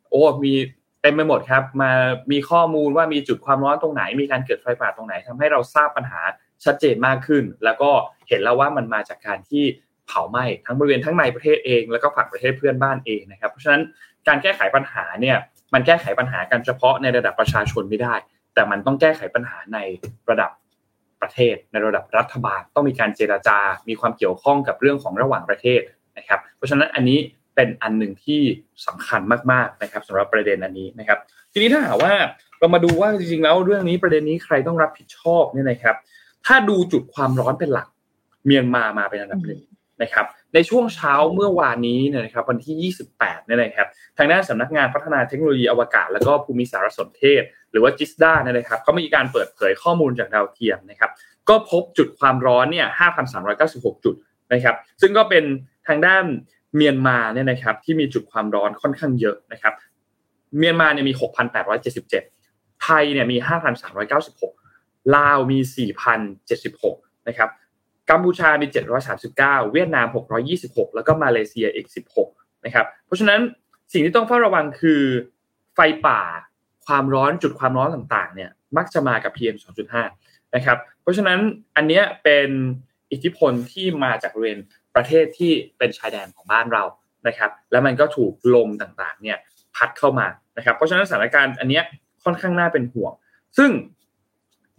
โอ้มีเต็มไปหมดครับมามีข้อมูลว่ามีจุดความร้อนตรงไหน มีการเกิดไฟป่าตรงไหนทำให้เราทราบปัญหา ชัดเจนมากขึ้น แล้วก็เห็นแล้วว่ามันมาจากการที่เผาไหม้ทั้งบริเวณทั้งในประเทศเองแล้วก็ฝั่งประเทศเพื่อนบ้านเองนะครับ เพราะฉะนั้นการแก้ไขปัญหาเนี่ยมันแก้ไขปัญหากันเฉพาะในระดับประชาชนไม่ได้ แต่มันต้องแก้ไขปัญหาในระดับประเทศ ในระดับรัฐบาลต้องมีการเจราจา มีความเกี่ยวข้องกับเรื่องของระหว่างประเทศนะครับ เพราะฉะนั้นอันนี้เป็นอันหนึ่งที่สำคัญมากๆนะครับสำหรับประเด็นอันนี้นะครับ ทีนี้ถ้าหากว่าเรามาดูว่าจริงๆแล้วเรื่องนี้ประเด็นนี้ใครต้องรับผิดชอบเนี่ยนะครับ ถ้าดูจุดความร้อนเป็นหลัก เมียนมามาเป็นอันดับหนึ่งนะครับ ในช่วงเช้าเมื่อวานนี้เนี่ยนะครับ วันที่ 28เนี่ยนะครับ ทางด้านสำนักงานพัฒนาเทคโนโลยีอวกาศ และก็ภูมิสารสนเทศ หรือว่าจิสดาเนี่ยนะครับเขามีการเปิดเผยข้อมูลจากดาวเทียมนะครับ ก็พบจุดความร้อนเนี่ย 5,396 จุดนะครับ ซึ่งก็เป็นทางด้านเมียนมาเนี่ยนะครับที่มีจุดความร้อนค่อนข้างเยอะนะครับ เมียนมาเนี่ยมี 6,877 ไทยเนี่ยมี 5,396 ลาวมี 4,076 นะครับ กัมพูชามี 739 เวียดนาม 626 แล้วก็มาเลเซียอีก 16 นะครับ เพราะฉะนั้นสิ่งที่ต้องเฝ้าระวังคือไฟป่า ความร้อนจุดความร้อนต่างๆ เนี่ย มักจะมากับ PM 2.5 นะครับ เพราะฉะนั้นอันเนี้ยเป็นอิทธิพลที่มาจากบริเวณประเทศที่เป็นชายแดนของบ้านเรานะครับ แล้วมันก็ถูกลมต่างๆ เนี่ยพัดเข้ามานะครับ เพราะฉะนั้นสถานการณ์อันเนี้ยค่อนข้างน่าเป็นห่วง ซึ่ง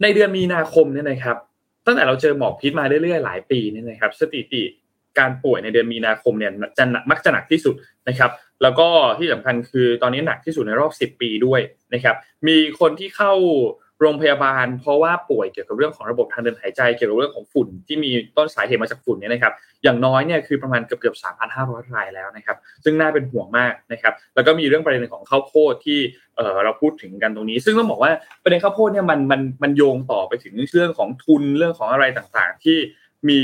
ในเดือนมีนาคมเนี่ยนะครับ ตั้งแต่เราเจอหมอกพิษมาเรื่อยๆหลายปีเนี่ยนะครับ สถิติการป่วยในเดือนมีนาคมเนี่ยจะมักจะหนักที่สุดนะครับ แล้วก็ที่สำคัญคือตอนนี้หนักที่สุดในรอบ 10 ปีด้วยนะครับ มีคนที่เข้า โรงพยาบาล เพราะว่าป่วยเกี่ยวกับเรื่องของระบบทางเดินหายใจเกี่ยวกับเรื่องของฝุ่นที่มีต้นสาเหตุมาจากฝุ่นเนี่ยนะครับอย่างน้อยเนี่ยคือประมาณเกือบเกือบ3,500 รายแล้วนะครับซึ่งน่าเป็นห่วงมากนะครับแล้วก็มีเรื่องประเด็นของข้าวโพดที่เออเราพูดถึงกันตรงนี้ ซึ่งต้องบอกว่าประเด็นข้าวโพดเนี่ยมันมันมันโยงต่อไปถึงเรื่องของทุนเรื่องของอะไรต่างๆ ที่มี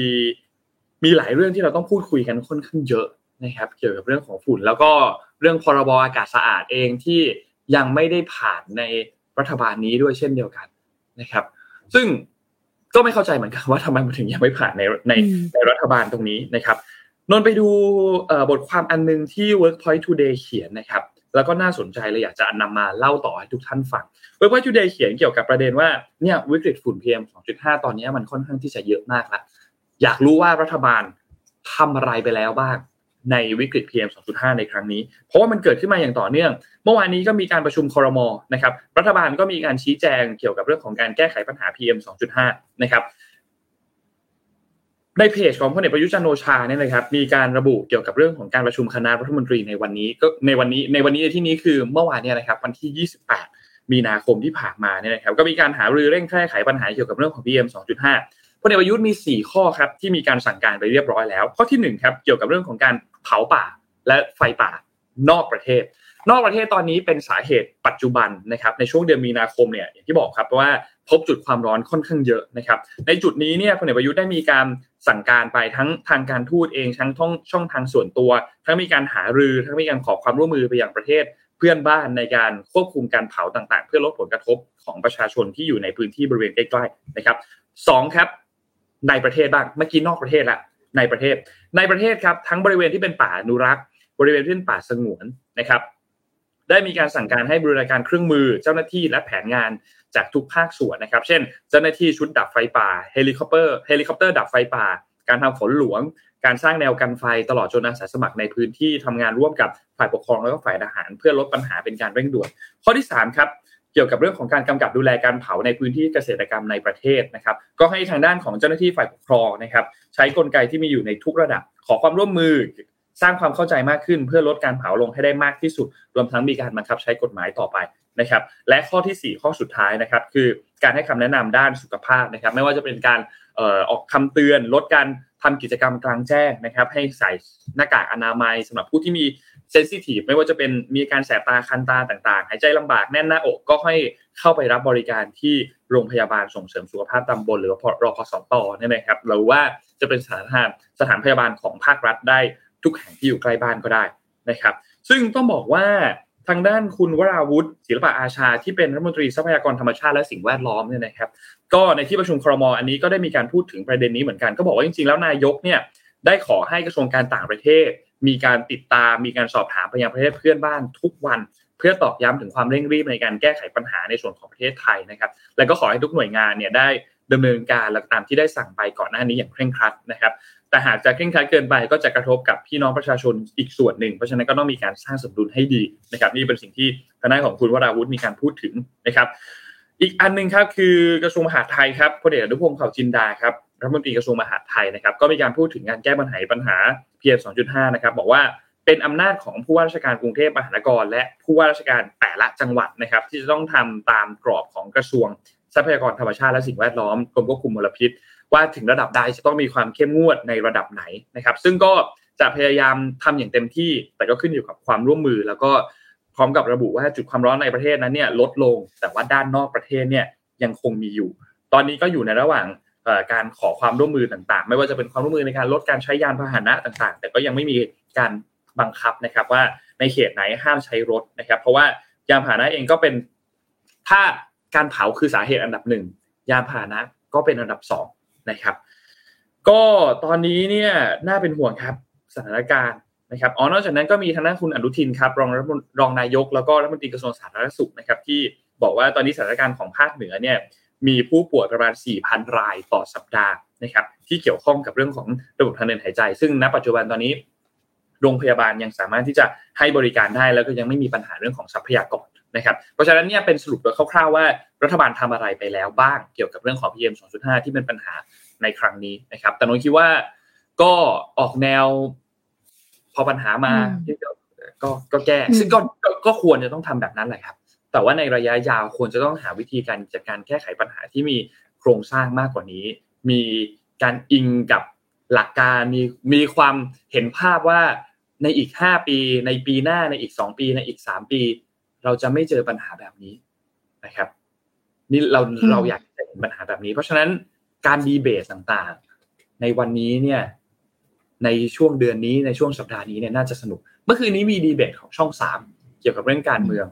มีหลายเรื่องที่เราต้องพูดคุยกันค่อนข้างเยอะนะครับเกี่ยวกับเรื่องของฝุ่น แล้วก็เรื่องพรบอากาศสะอาดเองที่ยังไม่ได้ผ่านใน รัฐบาลนี้ด้วยเช่นเดียวกันนะครับ ซึ่งก็ไม่เข้าใจเหมือนกันว่าทำไมมันถึงยังไม่ผ่านในในในรัฐบาลตรงนี้นะครับนนไปดูบทความอันนึงที่ Workpoint Today เขียนนะครับ แล้วก็น่าสนใจเลยอยากจะนำมาเล่าต่อให้ทุกท่านฟัง Workpoint Today เขียนเกี่ยวกับประเด็นว่าเนี่ยวิกฤตฝุ่น PM 2.5 ตอนนี้มันค่อนข้างที่จะเยอะมากละอยากรู้ว่ารัฐบาลทำอะไรไปแล้วบ้าง ในวิกฤต PM 2.5 ในครั้งนี้ เพราะว่ามันเกิดขึ้นมาอย่างต่อเนื่อง เมื่อวานนี้ก็มีการประชุมคอรมอนะครับรัฐบาลก็มีการชี้แจงเกี่ยวกับเรื่องของการแก้ไขปัญหา PM 2.5 นะครับในเพจของพลเอกประยุจันโอชาเนี่ยนะครับมีการระบุเกี่ยวกับเรื่องของการประชุมคณะรัฐมนตรีในวันนี้ก็ในวันนี้ในวันนี้ในที่นี้คือเมื่อวานเนี่ยนะครับวันที่ 28 มีนาคมที่ผ่านมาเนี่ยนะครับก็มีการหารือเร่งแก้ไขปัญหาเกี่ยวกับเรื่องของ PM 2.5 พลเอกประยุทธ์มี 4 ข้อครับที่มีการสั่งการไปเรียบร้อยแล้ว ข้อที่1ครับเกี่ยวกับเรื่องของการเผาป่าและไฟป่านอกประเทศ นอกประเทศตอนนี้เป็นสาเหตุปัจจุบันนะครับในช่วงเดือนมีนาคมเนี่ยอย่างที่บอกครับว่าพบจุดความร้อนค่อนข้างเยอะนะครับในจุดนี้เนี่ยพลเอกประยุทธ์ได้มีการสั่งการไปทั้งทางการทูตเองทั้งช่องช่องทางส่วนตัว ทั้งมีการหารือทั้งมีการขอความร่วมมือไปยังประเทศเพื่อนบ้านในการควบคุมการเผาต่างๆ เพื่อลดผลกระทบของประชาชนที่อยู่ในพื้นที่บริเวณใกล้ๆนะครับสองครับ ในประเทศบ้างเมื่อกี้นอกประเทศละในประเทศ ในประเทศครับทั้งบริเวณที่เป็นป่าอนุรักษ์บริเวณที่เป็นป่าสงวนนะครับ ได้มีการสั่งการให้บูรณาการเครื่องมือเจ้าหน้าที่และแผนงานจากทุกภาคส่วนนะครับ เช่น เจ้าหน้าที่ชุดดับไฟป่าเฮลิคอปเตอร์เฮลิคอปเตอร์ดับไฟป่า การทำฝนหลวง การสร้างแนวกันไฟตลอดจนอาสาสมัครในพื้นที่ทำงานร่วมกับฝ่ายปกครองแล้วก็ฝ่ายทหาร เพื่อลดปัญหาเป็นการเร่งด่วนข้อที่3ครับ เกี่ยวกับเรื่องของการกำกับดูแลการเผาในพื้นที่เกษตรกรรมในประเทศนะครับ ก็ให้ทางด้านของเจ้าหน้าที่ฝ่ายปกครองนะครับใช้กลไกที่มีอยู่ในทุกระดับ ขอความร่วมมือสร้างความเข้าใจมากขึ้น เพื่อลดการเผาลงให้ได้มากที่สุด รวมทั้งมีการบังคับใช้กฎหมายต่อไปนะครับ และข้อที่ 4 ข้อสุดท้ายนะครับ คือการให้คำแนะนำด้านสุขภาพนะครับ ไม่ว่าจะเป็นการออกคำเตือน ลดการทำกิจกรรมกลางแจ้งนะครับ ให้ใส่หน้ากากอนามัยสำหรับผู้ที่มี เซนซิทีฟไม่ว่าจะเป็นมีการแสบตาคันตาต่างๆ หายใจลำบากแน่นหน้าอกก็ให้เข้าไปรับบริการที่โรงพยาบาลส่งเสริมสุขภาพตำบล หรือรอพสตเนี่ยนะครับหรือว่าจะเป็นสถานสถานพยาบาลของภาครัฐได้ทุกแห่งที่อยู่ใกล้บ้านก็ได้นะครับ ซึ่งต้องบอกว่าทางด้านคุณวราวุฒิศิลปะอาชาที่เป็นรัฐมนตรีทรัพยากรธรรมชาติและสิ่งแวดล้อมเนี่ยนะครับ ก็ในที่ประชุมครมอันนี้ก็ได้มีการพูดถึงประเด็นนี้เหมือนกันก็บอกว่าจริงๆแล้วนายกเนี่ยได้ขอให้กระทรวงการต่างประเทศ มีการติดตามมีการสอบถามไปยังประเทศเพื่อนบ้านทุกวัน เพื่อตอกย้ำถึงความเร่งรีบในการแก้ไขปัญหาในส่วนของประเทศไทยนะครับ แล้วก็ขอให้ทุกหน่วยงานเนี่ยได้ดำเนินการและตามที่ได้สั่งไปก่อนหน้านี้อย่างเคร่งครัดนะครับ แต่หากจะเคร่งครัดเกินไปก็จะกระทบกับพี่น้องประชาชนอีกส่วนหนึ่ง เพราะฉะนั้นก็ต้องมีการสร้างสมดุลให้ดีนะครับ นี่เป็นสิ่งที่ทนายของคุณวราวุฒิมีการพูดถึงนะครับ อีกอันหนึ่งครับคือกระทรวงมหาดไทยครับพลเอกอนุพงศ์เผ่าจินดาครับ รัฐมนตรีกระทรวงมหาดไทยนะครับก็มีการพูดถึงการแก้ปัญหาปัญหา PM 2.5 นะครับบอกว่าเป็นอำนาจของผู้ว่าราชการกรุงเทพมหานครและผู้ว่าราชการแต่ละจังหวัดนะครับ ที่จะต้องทำตามกรอบของกระทรวงทรัพยากรธรรมชาติและสิ่งแวดล้อมกรมควบคุมมลพิษ ว่าถึงระดับใดจะต้องมีความเข้มงวดในระดับไหนนะครับ ซึ่งก็จะพยายามทำอย่างเต็มที่ แต่ก็ขึ้นอยู่กับความร่วมมือ แล้วก็พร้อมกับระบุว่าจุดความร้อนในประเทศนั้นเนี่ยลดลง แต่ว่าด้านนอกประเทศเนี่ยยังคงมีอยู่ ตอนนี้ก็อยู่ในระหว่าง การขอความร่วมมือต่างๆ ไม่ว่าจะเป็นความร่วมมือในการลดการใช้ยานพาหนะต่างๆ แต่ก็ยังไม่มีการบังคับนะครับ ว่าในเขตไหนห้ามใช้รถนะครับ เพราะว่ายานพาหนะเองก็เป็นถ้าการเผาคือสาเหตุอันดับหนึ่งยานพาหนะก็เป็นอันดับสองนะครับ ก็ตอนนี้เนี่ยน่าเป็นห่วงครับสถานการณ์นะครับอ๋อนอกจากนั้นก็มีทางด้านคุณอนุทินครับรองรองนายกแล้วก็รัฐมนตรีกระทรวงสาธารณสุขนะครับ ที่บอกว่าตอนนี้สถานการณ์ของภาคเหนือเนี่ย มีผู้ป่วยประมาณ 4,000 รายต่อสัปดาห์นะครับที่เกี่ยวข้องกับเรื่องของระบบทางเดินหายใจ ซึ่งณปัจจุบันตอนนี้ โรงพยาบาลยังสามารถที่จะให้บริการได้แล้วก็ยังไม่มีปัญหาเรื่องของทรัพยากรนะครับเพราะฉะนั้นเนี่ยเป็นสรุปโดยคร่าวๆว่ารัฐบาลทำอะไรไปแล้วบ้างเกี่ยวกับเรื่องของ PM 2.5 ที่เป็นปัญหาในครั้งนี้นะครับแต่นนคิดว่าก็ออกแนว พอปัญหามาก็ก็แก้ ซึ่งก็ก็ควรจะต้องทำแบบนั้นแหละครับ แต่ว่าในระยะยาวควรจะต้องหาวิธีการจัดการแก้ไขปัญหาที่มีโครงสร้างมากกว่านี้ มีการอิงกับหลักการมีมีความเห็นภาพว่าในอีกห้าปี ในปีหน้าในอีกสองปีในอีกสามปี เราจะไม่เจอปัญหาแบบนี้นะครับ นี่เราเราอยากจะเห็นปัญหาแบบนี้ เพราะฉะนั้นการดีเบตต่างๆ ในวันนี้เนี่ย ในช่วงเดือนนี้ในช่วงสัปดาห์นี้เนี่ยน่าจะสนุก เมื่อคืนนี้มีดีเบตของช่องสามเกี่ยวกับเรื่องการเมือง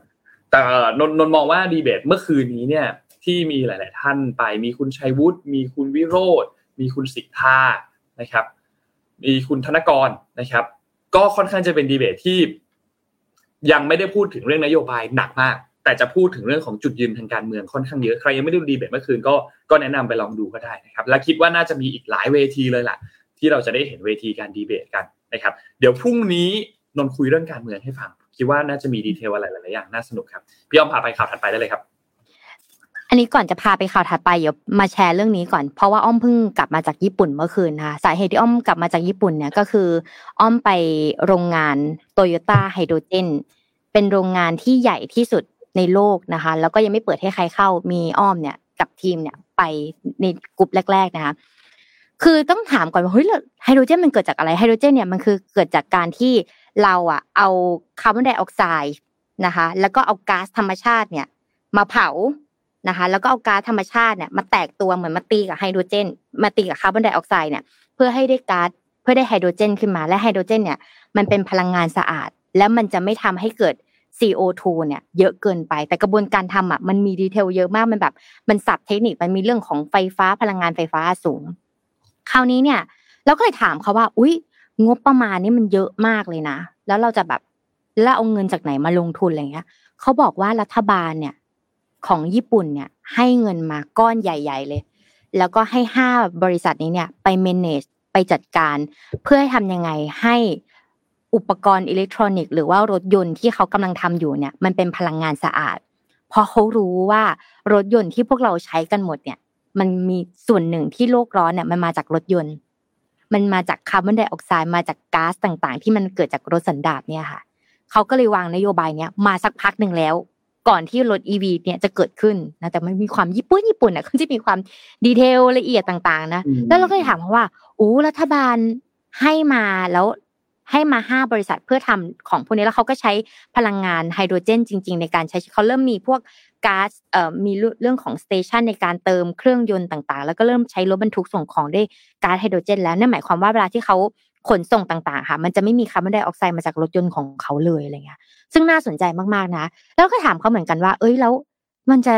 แต่นนนมองว่าดีเบตเมื่อคืนนี้เนี่ยที่มีหลาย ๆ ท่านไปมีคุณชัยวุฒิมีคุณวิโรธมีคุณสิทธานะครับ มีคุณธนกรนะครับ ก็ค่อนข้างจะเป็นดีเบตที่ยังไม่ได้พูดถึงเรื่องนโยบายหนักมาก แต่จะพูดถึงเรื่องของจุดยืนทางการเมืองค่อนข้างเยอะใครยังไม่ได้ดูดีเบตเมื่อคืนก็ก็แนะนำไปลองดูก็ได้นะครับ และคิดว่าน่าจะมีอีกหลายเวทีเลยล่ะ ที่เราจะได้เห็นเวทีการดีเบตกันนะครับ เดี๋ยวพรุ่งนี้นนคุยเรื่องการเมืองให้ฟัง คิดว่าน่าจะมีดีเทลอะไรหลายๆอย่างน่าสนุกครับ พี่อ้อมพาไปข่าวถัดไปได้เลยครับ อันนี้ก่อนจะพาไปข่าวถัดไปเดี๋ยวมาแชร์เรื่องนี้ก่อน เพราะว่าอ้อมเพิ่งกลับมาจากญี่ปุ่นเมื่อคืนนะคะสาเหตุที่อ้อมกลับมาจากญี่ปุ่นเนี่ยก็คือ อ้อมไปโรงงานโตโยต้าไฮโดรเจนเป็นโรงงานที่ใหญ่ที่สุดในโลกนะคะ แล้วก็ยังไม่เปิดให้ใครเข้ามีอ้อมเนี่ยกับทีมเนี่ยไปในกลุ่มแรก ๆนะคะคือต้องถามก่อนว่าเฮ้ยไฮโดรเจนมันเกิดจากอะไรไฮโดรเจนเนี่ยมันคือเกิดจากการที่ เราอะเอาคาร์บอนไดออกไซด์นะคะ แล้วก็เอาก๊าซธรรมชาติเนี่ยมาเผานะคะ แล้วก็เอาก๊าซธรรมชาติเนี่ยมาแตกตัวเหมือนมาตีกับไฮโดรเจน มาตีกับคาร์บอนไดออกไซด์เนี่ยเพื่อให้ได้ก๊าซเพื่อได้ไฮโดรเจนขึ้นมาและไฮโดรเจนเนี่ยมันเป็นพลังงานสะอาด แล้วมันจะไม่ทำให้เกิด CO2 เนี่ยเยอะเกินไป แต่กระบวนการทำอะมันมี detail เยอะมากมันแบบมันศัพท์เทคนิคมันมีเรื่องของไฟฟ้าพลังงานไฟฟ้าสูง คราวนี้เนี่ย เราก็เลยถามเขาว่า อุ๊ย งบประมาณนี่มันเยอะมากเลยนะ แล้วเราจะแบบแล้วเอาเงินจากไหนมาลงทุนอะไรเงี้ยเขาบอกว่ารัฐบาลเนี่ย ของญี่ปุ่นเนี่ย ให้เงินมาก้อนใหญ่ ๆ เลย แล้วก็ให้ห้าบริษัทนี้เนี่ย ไป manage ไปจัดการ เพื่อทำยังไงให้อุปกรณ์อิเล็กทรอนิกส์หรือว่ารถยนต์ที่เขากำลังทำอยู่เนี่ย มันเป็นพลังงานสะอาด เพราะเขารู้ว่ารถยนต์ที่พวกเราใช้กันหมดเนี่ย มันมีส่วนหนึ่งที่โลกร้อนเนี่ยมันมาจากรถยนต์ มันมาจากคาร์บอนไดออกไซด์มาจากก๊าซต่างๆ ที่มันเกิดจากรถสันดาปเนี่ยค่ะเขาก็เลยวางนโยบายเนี้ยมาสักพักหนึ่งแล้ว ก่อนที่รถอีวีเนี่ยจะเกิดขึ้นนะแต่มันมีความญี่ปุ่นญี่ปุ่นอะเขาจะมีความดีเทลละเอียดต่างๆนะแล้วเราก็เลยถามเขาว่าอู้รัฐบาลให้มาแล้วให้มาห้าบริษัทเพื่อทำของพวกนี้แล้วเขาก็ใช้พลังงานไฮโดรเจนจริง ๆ ในการใช้เขาเริ่มมีพวก ก๊าซมีเรื่องของสเตชันในการเติมเครื่องยนต์ต่างๆ แล้วก็เริ่มใช้รถบรรทุกส่งของด้วยก๊าซไฮโดรเจน แล้วนั่นหมายความว่าเวลาที่เขาขนส่งต่างๆ ค่ะ มันจะไม่มีคาร์บอนไดออกไซด์มาจากรถยนต์ของเขาเลยอะไรเงี้ย ซึ่งน่าสนใจมากๆนะ แล้วก็ถามเขาเหมือนกันว่า เอ้ย แล้วมันจะ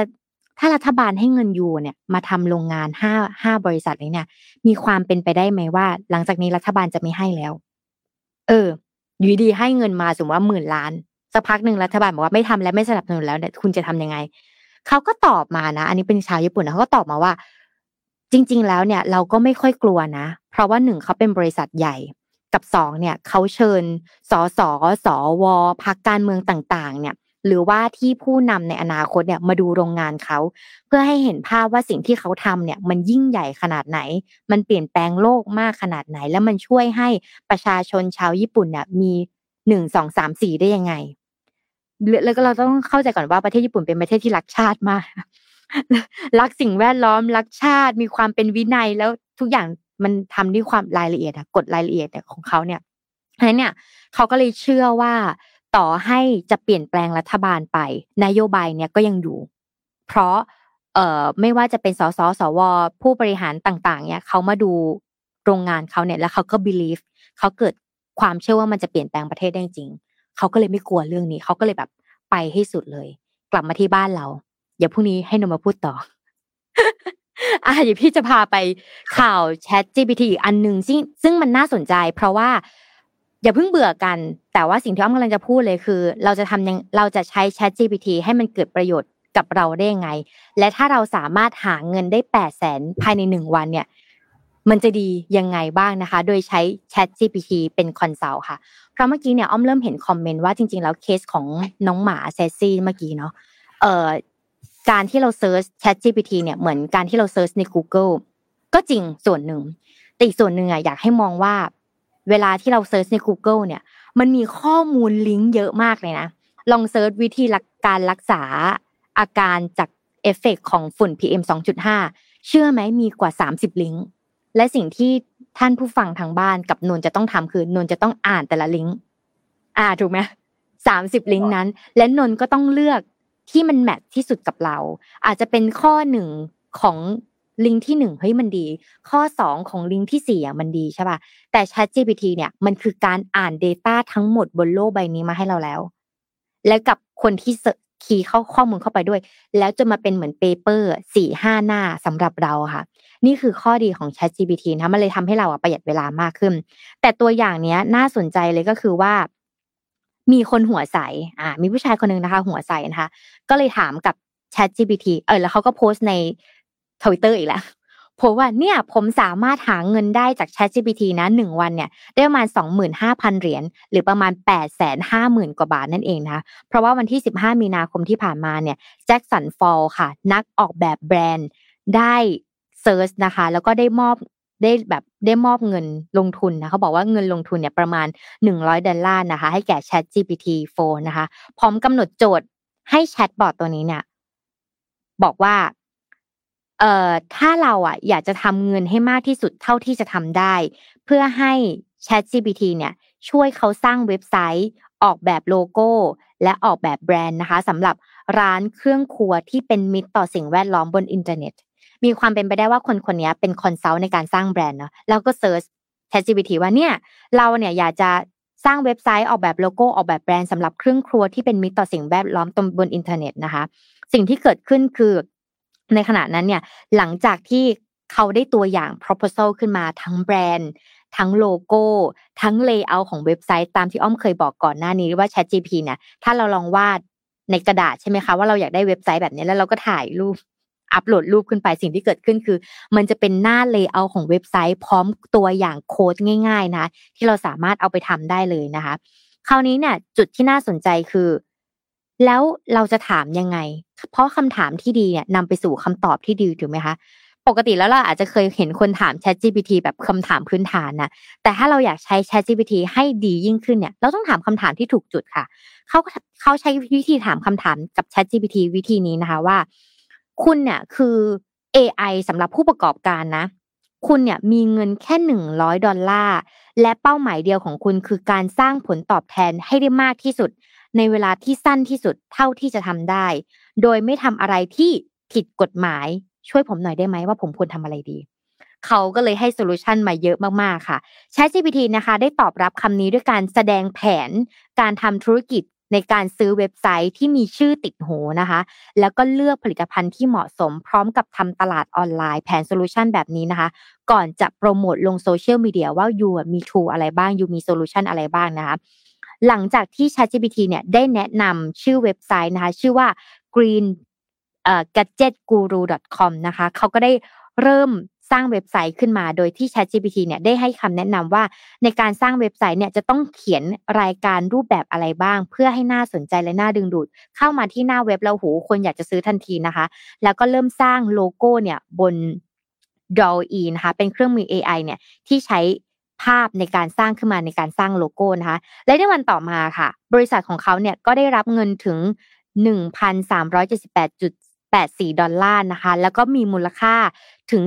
ถ้ารัฐบาลให้เงินยูเนี่ย มาทำโรงงานห้าห้าบริษัทนี้เนี่ย มีความเป็นไปได้ไหมว่า หลังจากนี้รัฐบาลจะไม่ให้แล้ว เออ อยู่ดีให้เงินมาสมมติว่าหมื่นล้าน สักพักหนึ่งรัฐบาลบอกว่าไม่ทำแล้วไม่สนับสนุนแล้วเนี่ยคุณจะทำยังไงเขาก็ตอบมานะ อันนี้เป็นชาวญี่ปุ่นนะเขาก็ตอบมาว่า จริง ๆ แล้วเนี่ย เราก็ไม่ค่อยกลัวนะ เพราะว่าหนึ่งเขาเป็นบริษัทใหญ่กับสองเนี่ยเขาเชิญสสสวพักการเมืองต่างๆ เนี่ยหรือว่าที่ผู้นำในอนาคตเนี่ยมาดูโรงงานเขา เพื่อให้เห็นภาพว่าสิ่งที่เขาทำเนี่ยมันยิ่งใหญ่ขนาดไหน มันเปลี่ยนแปลงโลกมากขนาดไหน แล้วมันช่วยให้ประชาชนชาวญี่ปุ่นเนี่ยมีหนึ่งสองสามสี่ได้ยังไง แล้วก็เราต้องเข้าใจก่อนว่าประเทศญี่ปุ่นเป็นประเทศที่รักชาติมากรักสิ่งแวดล้อมรักชาติมีความเป็นวินัยแล้วทุกอย่างมันทำด้วยความรายละเอียดอะกฎรายละเอียดของเขาเนี่ยเพราะนั้นเนี่ยเขาก็เลยเชื่อว่าต่อให้จะเปลี่ยนแปลงรัฐบาลไป นโยบายเนี่ยก็ยังอยู่ เพราะเอ่อไม่ว่าจะเป็นสสสว ผู้บริหารต่าง ๆ เนี่ยเขามาดูโรงงานเขาเนี่ยแล้วเขาก็ believe เขาเกิดความเชื่อว่ามันจะเปลี่ยนแปลงประเทศได้จริง เขาก็เลยไม่กลัวเรื่องนี้ เขาก็เลยแบบไปให้สุดเลย กลับมาที่บ้านเราอย่าพรุ่งนี้ให้นมาพูดต่ออะเดี๋ยวพี่จะพาไปข่าว Chat GPT อีกอันหนึ่งซึ่งซึ่งมันน่าสนใจ เพราะว่าอย่าเพิ่งเบื่อกัน แต่ว่าสิ่งที่อ้อมกำลังจะพูดเลยคือ เราจะทำยังเราจะใช้ Chat GPT ให้มันเกิดประโยชน์กับเราได้ยังไง และถ้าเราสามารถหาเงินได้แปดแสนภายในหนึ่งวันเนี่ย มันจะดียังไงบ้างนะคะ โดยใช้ Chat GPT เป็น consult ค่ะ เพราะเมื่อกี้เนี่ยอ้อมเริ่มเห็นคอมเมนต์ว่าจริง ๆ แล้วเคสของน้องหมาเซซี่เมื่อกี้เนาะเอ่อการที่เรา search Chat GPT เนี่ยเหมือนการที่เราเซิร์ชใน Google ก็จริงส่วนหนึ่ง แต่อีกส่วนหนึ่งอะอยากให้มองว่า เวลาที่เรา search ใน Google เนี่ย มันมีข้อมูลลิงก์เยอะมากเลยนะ ลอง search วิธีการรักษาอาการจากเอฟเฟกของฝุ่น PM 2.5 เชื่อไหมมีกว่า 30 ลิงก์ และสิ่งที่ท่านผู้ฟังทางบ้านกับนนจะต้องทำคือนนจะต้องอ่านแต่ละลิงก์อ่าถูกไหมสามสิบลิงก์นั้น และนนก็ต้องเลือกที่มัน match ที่สุดกับเรา อาจจะเป็นข้อหนึ่งของลิงก์ที่หนึ่งเฮ้ยมันดี ข้อสองของลิงก์ที่สี่อะมันดีใช่ป่ะแต่ Chat GPT เนี่ยมันคือการอ่าน Data ทั้งหมดบนโลกใบนี้มาให้เราแล้ว และกับคนที่คีย์เข้าข้อมูลเข้าไปด้วย แล้วจะมาเป็นเหมือนเปเปอร์สี่ห้าหน้าสำหรับเราค่ะ นี่คือข้อดีของ Chat GPT นะมันเลยทำให้เราประหยัดเวลามากขึ้น แต่ตัวอย่างเนี้ยน่าสนใจเลยก็คือว่า มีคนหัวใสอ่ามีผู้ชายคนหนึ่งนะคะ หัวใสนะคะ ก็เลยถามกับ Chat GPT เออแล้วเขาก็โพสต์ในทวิตเตอร์อีกแล้วโพสว่าเนี่ยผมสามารถหาเงินได้จาก Chat GPT นะหนึ่งวันเนี่ย ได้ประมาณ 25,000 เหรียญหรือประมาณ 850,000 กว่าบาทนั่นเองนะเพราะว่าวันที่ 15 มีนาคมที่ผ่านมาเนี่ย Jackson Fall ค่ะ นักออกแบบแบรนด์ได้ search นะคะ แล้วก็ได้มอบได้แบบได้มอบเงินลงทุนนะเขาบอกว่าเงินลงทุนเนี่ยประมาณ 100ดอลลาร์นะคะ ให้แก่ Chat GPT 4 นะคะ พร้อมกำหนดโจทย์ให้แชทบอทตัวนี้เนี่ย บอกว่าเอ่อถ้าเราอะอยากจะทำเงินให้มากที่สุดเท่าที่จะทำได้ เพื่อให้ Chat GPT เนี่ย ช่วยเขาสร้างเว็บไซต์ ออกแบบโลโก้ และออกแบบแบรนด์นะคะสำหรับร้านเครื่องครัวที่เป็นมิตรต่อสิ่งแวดล้อมบนอินเทอร์เน็ต มีความเป็นไปได้ว่าคนคนนี้เป็น consult ในการสร้างแบรนด์เนาะแล้วก็เซิร์ช ChatGPT ว่าเนี่ยเราเนี่ยอยากจะสร้างเว็บไซต์ออกแบบโลโก้ออกแบบแบรนด์สำหรับเครื่องครัวที่เป็นมิตรต่อสิ่งแวดล้อมบนอินเทอร์เน็ตนะคะ สิ่งที่เกิดขึ้นคือในขณะนั้นเนี่ยหลังจากที่เขาได้ตัวอย่าง proposal ขึ้นมาทั้งแบรนด์ ทั้งโลโก้ ทั้ง layer ของเว็บไซต์ตามที่อ้อมเคยบอกก่อนหน้านี้ว่า ChatGPT เนี่ยถ้าเราลองวาดในกระดาษใช่ไหมคะว่าเราอยากได้เว็บไซต์แบบนี้แล้วเราก็ถ่ายรูป อัปโหลดรูปขึ้นไปสิ่งที่เกิดขึ้นคือ มันจะเป็นหน้า layer ของเว็บไซต์ พร้อมตัวอย่างโค้ดง่ายๆนะที่เราสามารถเอาไปทำได้เลยนะคะ คราวนี้เนี่ยจุดที่น่าสนใจคือ แล้วเราจะถามยังไง เพราะคำถามที่ดีเนี่ยนำไปสู่คำตอบที่ดีถูกไหมคะปกติแล้วเราอาจจะเคยเห็นคนถาม Chat GPT แบบคำถามพื้นฐานนะแต่ถ้าเราอยากใช้ Chat GPT ให้ดียิ่งขึ้นเนี่ย เราต้องถามคำถามที่ถูกจุดค่ะ เขาเขาใช้วิธีถามคำถามกับ Chat GPT วิธีนี้นะคะว่า คุณเนี่ยคือ AI สำหรับผู้ประกอบการนะ คุณเนี่ยมีเงินแค่หนึ่งร้อยดอลลาร์และเป้าหมายเดียวของคุณคือการสร้างผลตอบแทนให้ได้มากที่สุด ในเวลาที่สั้นที่สุดเท่าที่จะทำได้ โดยไม่ทำอะไรที่ผิดกฎหมาย ช่วยผมหน่อยได้ไหมว่าผมควรทำอะไรดีเขาก็เลยให้ solution มาเยอะมาก ๆ ค่ะ ChatGPT นะคะ ได้ตอบรับคำนี้ด้วยการแสดงแผน การทำธุรกิจ ในการซื้อเว็บไซต์ที่มีชื่อติดหูนะคะ แล้วก็เลือกผลิตภัณฑ์ที่เหมาะสมพร้อมกับทำตลาดออนไลน์แผน solution แบบนี้นะคะ ก่อนจะโปรโมทลงโซเชียลมีเดียว่า you มี tool อะไรบ้าง you มี solution อะไรบ้างนะคะหลังจากที่ ChatGPT เนี่ยได้แนะนำชื่อเว็บไซต์นะคะ ชื่อว่า green gadgetguru.com นะคะเขาก็ได้เริ่ม สร้างเว็บไซต์ขึ้นมาโดยที่ ChatGPT เนี่ยได้ให้คำแนะนำว่าในการสร้างเว็บไซต์เนี่ยจะต้องเขียนรายการรูปแบบอะไรบ้าง เพื่อให้น่าสนใจและน่าดึงดูด เข้ามาที่หน้าเว็บแล้วโหคนอยากจะซื้อทันทีนะคะ แล้วก็เริ่มสร้างโลโก้เนี่ยบน Draw-e นะคะเป็นเครื่องมือ AI เนี่ยที่ใช้ภาพในการสร้างขึ้นมาในการสร้างโลโก้นะคะและในวันต่อมาค่ะ บริษัทของเขาเนี่ยก็ได้รับเงินถึง 84 ดอลลาร์นะคะ แล้วก็มีมูลค่าถึง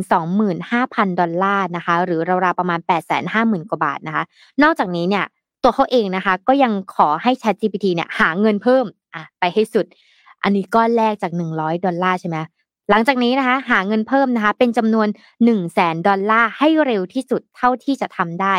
25,000 ดอลลาร์นะคะ หรือราวๆประมาณ 850,000 กว่าบาทนะคะ นอกจากนี้เนี่ย ตัวเขาเองนะคะ ก็ยังขอให้ ChatGPT เนี่ยหาเงินเพิ่มอะไปให้สุด อันนี้ก็แลกจาก 100 ดอลลาร์ใช่ไหมหลังจากนี้นะคะหาเงินเพิ่มนะคะ เป็นจำนวน 1 0 0 0 0แสนดอลลาร์ให้เร็วที่สุดเท่าที่จะทำได้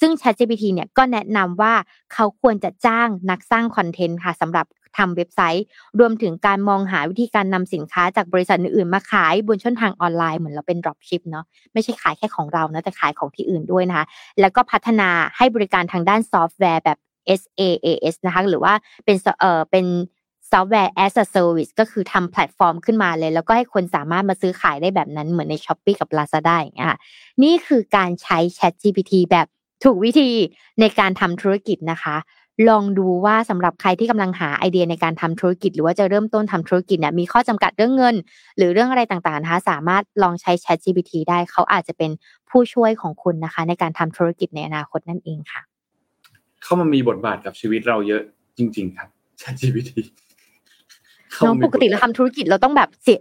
ซึ่ง ChatGPT เนี่ยก็แนะนำว่าเขาควรจะจ้างนักสร้างคอนเทนต์ค่ะสำหรับ ทำเว็บไซต์ รวมถึงการมองหาวิธีการนำสินค้าจากบริษัทอื่นๆมาขายบนช่องทางออนไลน์เหมือนเราเป็น dropship เนาะไม่ใช่ขายแค่ของเรานะแต่ขายของที่อื่นด้วยนะคะ แล้วก็พัฒนาให้บริการทางด้านซอฟต์แวร์แบบ SaaS นะคะหรือว่าเป็นเอ่อเป็นซอฟต์แวร์ as a service ก็คือทำแพลตฟอร์มขึ้นมาเลย แล้วก็ให้คนสามารถมาซื้อขายได้แบบนั้นเหมือนใน Shopee กับ Lazada อย่างเงี้ยค่ะนี่คือการใช้ Chat GPT แบบถูกวิธีในการทำธุรกิจนะคะ ลองดูว่าสำหรับใครที่กำลังหาไอเดียในการทำธุรกิจ หรือว่าจะเริ่มต้นทำธุรกิจเนี่ยมีข้อจำกัดเรื่องเงิน หรือเรื่องอะไรต่างๆนะคะสามารถลองใช้ Chat GPT ได้เขาอาจจะเป็นผู้ช่วยของคุณนะคะ ในการทำธุรกิจในอนาคตนั่นเองค่ะ เข้ามามีบทบาทกับชีวิตเราเยอะจริง ๆ ครับ Chat GPT น้องปกติเราทำธุรกิจเราต้องแบบเสีย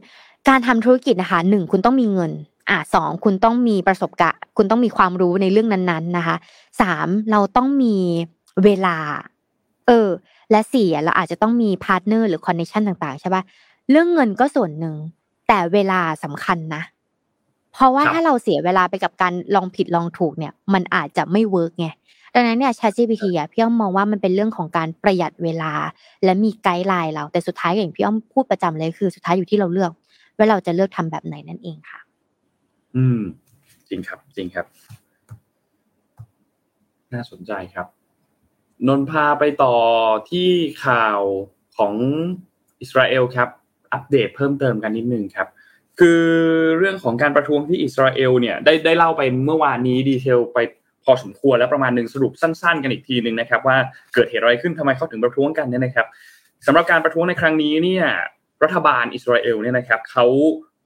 การทำธุรกิจนะคะหนึ่งคุณต้องมีเงินอะสองคุณต้องมีประสบการณ์คุณต้องมีความรู้ในเรื่องนั้น ๆนะคะสามเราต้องมี เวลา เออ และสี่เราอาจจะต้องมี partner หรือ connection ต่างๆใช่ปะเรื่องเงินก็ส่วนหนึ่ง แต่เวลาสำคัญนะ เพราะว่าถ้าเราเสียเวลาไปกับการลองผิดลองถูกเนี่ย มันอาจจะไม่ work ไงดังนั้นเนี่ย ChatGPT อะพี่อ้อมมองว่ามันเป็นเรื่องของการประหยัดเวลา และมีไกด์ไลน์เรา แต่สุดท้ายอย่างพี่อ้อมพูดประจำเลยคือสุดท้ายอยู่ที่เราเลือก ว่าเราจะเลือกทำแบบไหนนั่นเองค่ะ อืม จริงครับ จริงครับ น่าสนใจครับ นนพาไปต่อที่ข่าวของอิสราเอลครับ อัปเดตเพิ่มเติมกันนิดนึงครับ คือเรื่องของการประท้วงที่อิสราเอลเนี่ยได้ได้เล่าไปเมื่อวานนี้ดีเทลไปพอสมควรแล้วประมาณหนึ่งสรุปสั้นๆ กันอีกทีหนึ่งนะครับ ว่าเกิดเหตุอะไรขึ้นทำไมเขาถึงประท้วงกันเนี่ยนะครับสำหรับการประท้วงในครั้งนี้เนี่ยรัฐบาลอิสราเอลเนี่ยนะครับเขา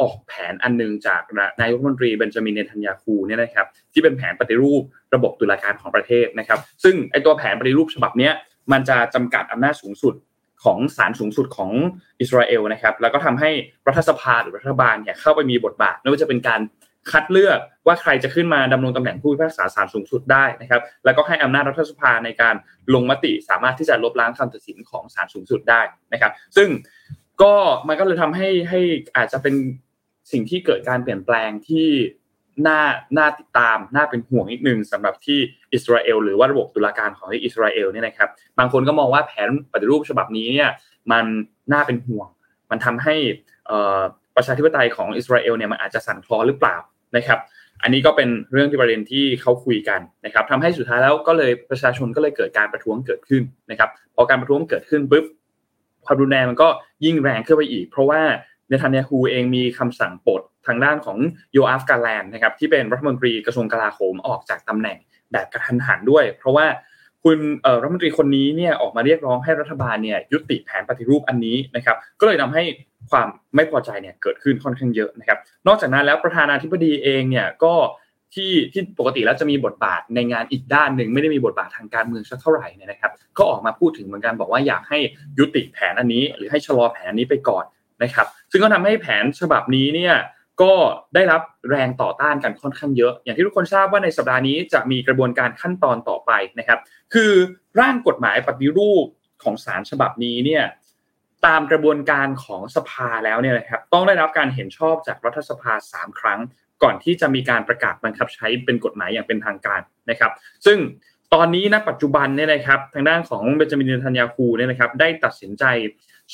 ออกแผนอันนึงจากนายกรัฐมนตรีเบนจามินเนทันยาคูเนี่ยนะครับที่เป็นแผนปฏิรูประบบตุลาการของประเทศนะครับ ซึ่งไอตัวแผนปฏิรูปฉบับนี้มันจะจำกัดอำนาจสูงสุดของศาลสูงสุดของอิสราเอลนะครับแล้วก็ทำให้รัฐสภาหรือรัฐบาลเนี่ยเข้าไปมีบทบาทไม่ว่าจะเป็นการคัดเลือกว่าใครจะขึ้นมาดำรงตำแหน่งผู้พิพากษาศาลสูงสุดได้นะครับ แล้วก็ให้อำนาจรัฐสภาในการลงมติสามารถที่จะลบล้างคำตัดสินของศาลสูงสุดได้นะครับ ซึ่งก็มันก็เลยทำให้ให้อาจจะเป็น สิ่งที่เกิดการเปลี่ยนแปลงที่น่าน่าติดตามน่าเป็นห่วงนิดนึงสำหรับที่อิสราเอลหรือว่าระบบตุลาการของอิสราเอลเนี่ยนะครับ บางคนก็มองว่าแผนปฏิรูปฉบับนี้เนี่ยมันน่าเป็นห่วง มันทำให้ประชาธิปไตยของอิสราเอลเนี่ยมันอาจจะสั่นคลอนหรือเปล่านะครับ อันนี้ก็เป็นเรื่องที่ประเด็นที่เขาคุยกันนะครับทำให้สุดท้ายแล้วก็เลยประชาชนก็เลยเกิดการประท้วงเกิดขึ้นนะครับพอการประท้วงเกิดขึ้นปุ๊บความรุนแรงมันก็ยิ่งแรงขึ้นไปอีก เพราะว่า เนทันยาฮูเองมีคำสั่งปลดทางด้านของโยอาฟกาแลนนะครับที่เป็นรัฐมนตรีกระทรวงกลาโหมออกจากตำแหน่งแบบกระทันหันด้วย เพราะว่าคุณรัฐมนตรีคนนี้เนี่ยออกมาเรียกร้องให้รัฐบาลเนี่ยยุติแผนปฏิรูปอันนี้นะครับ ก็เลยทาให้ความไม่พอใจเนี่ยเกิดขึ้นค่อนข้างเยอะนะครับ นอกจากนั้นแล้วประธานาธิบดีเองเนี่ยก็ที่ที่ปกติแล้วจะมีบทบาทในงานอีกด้านหนึ่งไม่ได้มีบทบาททางการเมืองสักเท่าไหร่เนี่ยนะครับ ก็ออกมาพูดถึงเหมือนกันบอกว่าอยากให้ยุติแผนอันนี้ หรือให้ชะลอแผนนี้ไปก่อน นะครับ ซึ่งก็ทำให้แผนฉบับนี้เนี่ยก็ได้รับแรงต่อต้านกันค่อนข้างเยอะ อย่างที่ทุกคนทราบว่าในสัปดาห์นี้จะมีกระบวนการขั้นตอนต่อไปนะครับ คือร่างกฎหมายปฏิรูปของศาลฉบับนี้เนี่ยตามกระบวนการของสภาแล้วเนี่ยนะครับต้องได้รับการเห็นชอบจากรัฐสภา 3 ครั้ง ก่อนที่จะมีการประกาศบังคับใช้เป็นกฎหมายอย่างเป็นทางการนะครับ ซึ่งตอนนี้ณปัจจุบันเนี่ยนะครับ ทางด้านของเบนจามินเนทันยาคูเนี่ยนะครับ ได้ตัดสินใจ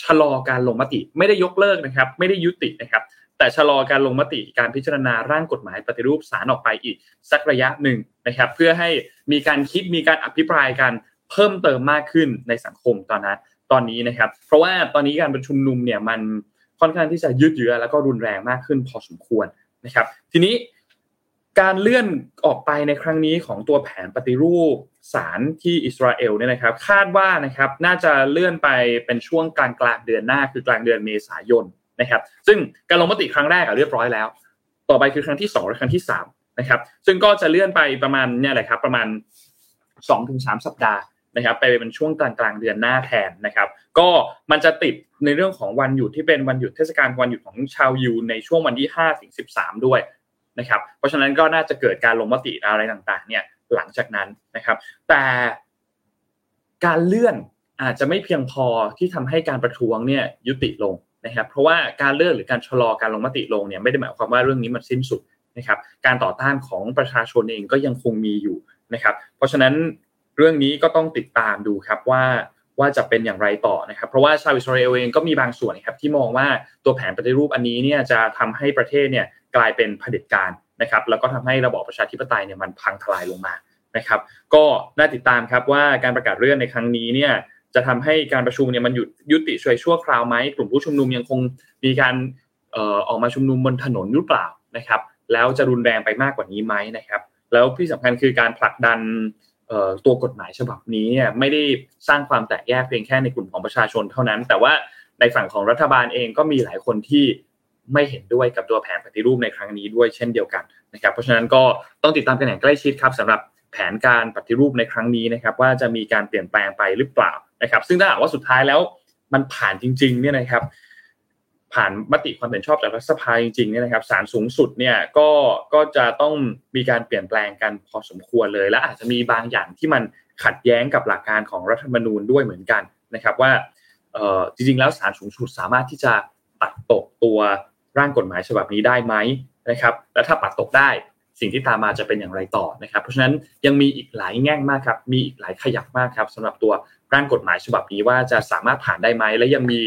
ชะลอการลงมติไม่ได้ยกเลิกนะครับ ไม่ได้ยุตินะครับ แต่ชะลอการลงมติการพิจารณาร่างกฎหมายปฏิรูปสารออกไปอีกสักระยะหนึ่งนะครับ เพื่อให้มีการคิดมีการอภิปรายกันเพิ่มเติมมากขึ้นในสังคมตอนนั้นตอนนี้นะครับ เพราะว่าตอนนี้การประชุมนุมเนี่ยมันค่อนข้างที่จะยืดเยื้อแล้วก็รุนแรงมากขึ้นพอสมควรนะครับ ทีนี้ การเลื่อนออกไปในครั้งนี้ของตัวแผนปฏิรูปศาลที่อิสราเอลเนี่ยนะครับ คาดว่านะครับน่าจะเลื่อนไปเป็นช่วงกลางกลางเดือนหน้า คือกลางเดือนเมษายนนะครับ ซึ่งการลงมติครั้งแรกเรียบร้อยแล้ว ต่อไปคือครั้งที่2และครั้งที่3นะครับ ซึ่งก็จะเลื่อนไปประมาณเนี่ยแหละครับประมาณ 2-3 สัปดาห์นะครับ ไปเป็นช่วงกลางกลางเดือนหน้าแทนนะครับ ก็มันจะติดในเรื่องของวันหยุดที่เป็นวันหยุดเทศกาลวันหยุดของชาวยูในช่วงวันที่5ถึง13 ด้วย นะครับเพราะฉะนั้นก็น่าจะเกิดการลงมติอะไรต่างๆเนี่ยหลังจากนั้นนะครับ แต่การเลื่อนอาจจะไม่เพียงพอที่ทำให้การประท้วงเนี่ยยุติลงนะครับ เพราะว่าการเลื่อนหรือการชะลอการลงมติลงเนี่ยไม่ได้หมายความว่าเรื่องนี้มันสิ้นสุดนะครับ การต่อต้านของประชาชนเองก็ยังคงมีอยู่นะครับ เพราะฉะนั้นเรื่องนี้ก็ต้องติดตามดูครับว่าว่าจะเป็นอย่างไรต่อนะครับ เพราะว่าชาวอิสราเอลเองก็มีบางส่วนครับที่มองว่าตัวแผนปฏิรูปอันนี้เนี่ยจะทำให้ประเทศเนี่ย กลายเป็นเผด็จการนะครับ แล้วก็ทำให้ระบอบประชาธิปไตยเนี่ยมันพังทลายลงมานะครับ ก็น่าติดตามครับว่าการประกาศเลื่อนในครั้งนี้เนี่ยจะทำให้การประชุมเนี่ยมันหยุดยุติช่วยชั่วคราวไหมกลุ่มผู้ชุมนุมยังคงมีการออกมาชุมนุมบนถนนหรือเปล่านะครับ แล้วจะรุนแรงไปมากกว่านี้ไหมนะครับ แล้วที่สำคัญคือการผลักดันตัวกฎหมายฉบับนี้เนี่ยไม่ได้สร้างความแตกแยกเพียงแค่ในกลุ่มของประชาชนเท่านั้น แต่ว่าในฝั่งของรัฐบาลเองก็มีหลายคนที่ ไม่เห็นด้วยกับตัวแผนปฏิรูปในครั้งนี้ด้วยเช่นเดียวกันนะครับเพราะฉะนั้นก็ต้องติดตามกันอย่างใกล้ชิดครับสำหรับแผนการปฏิรูปในครั้งนี้นะครับว่าจะมีการเปลี่ยนแปลงไปหรือเปล่านะครับ ซึ่งถ้าหากว่าสุดท้ายแล้วมันผ่านจริงๆเนี่ยนะครับ ผ่านมติความเห็นชอบจากรัฐสภาจริงๆเนี่ยนะครับศาลสูงสุดเนี่ยก็ก็จะต้องมีการเปลี่ยนแปลงกันพอสมควรเลย และอาจจะมีบางอย่างที่มันขัดแย้งกับหลักการของรัฐธรรมนูญด้วยเหมือนกันนะครับว่าจริงๆแล้วศาลสูงสุดสามารถที่จะตัดตกตัว ร่างกฎหมายฉบับนี้ได้ไหมนะครับ และถ้าปัดตกได้สิ่งที่ตามมาจะเป็นอย่างไรต่อนะครับ เพราะฉะนั้นยังมีอีกหลายแง่งมากครับ มีอีกหลายขยักมากครับสำหรับตัวร่างกฎหมายฉบับนี้ว่าจะสามารถผ่านได้ไหมและยังมี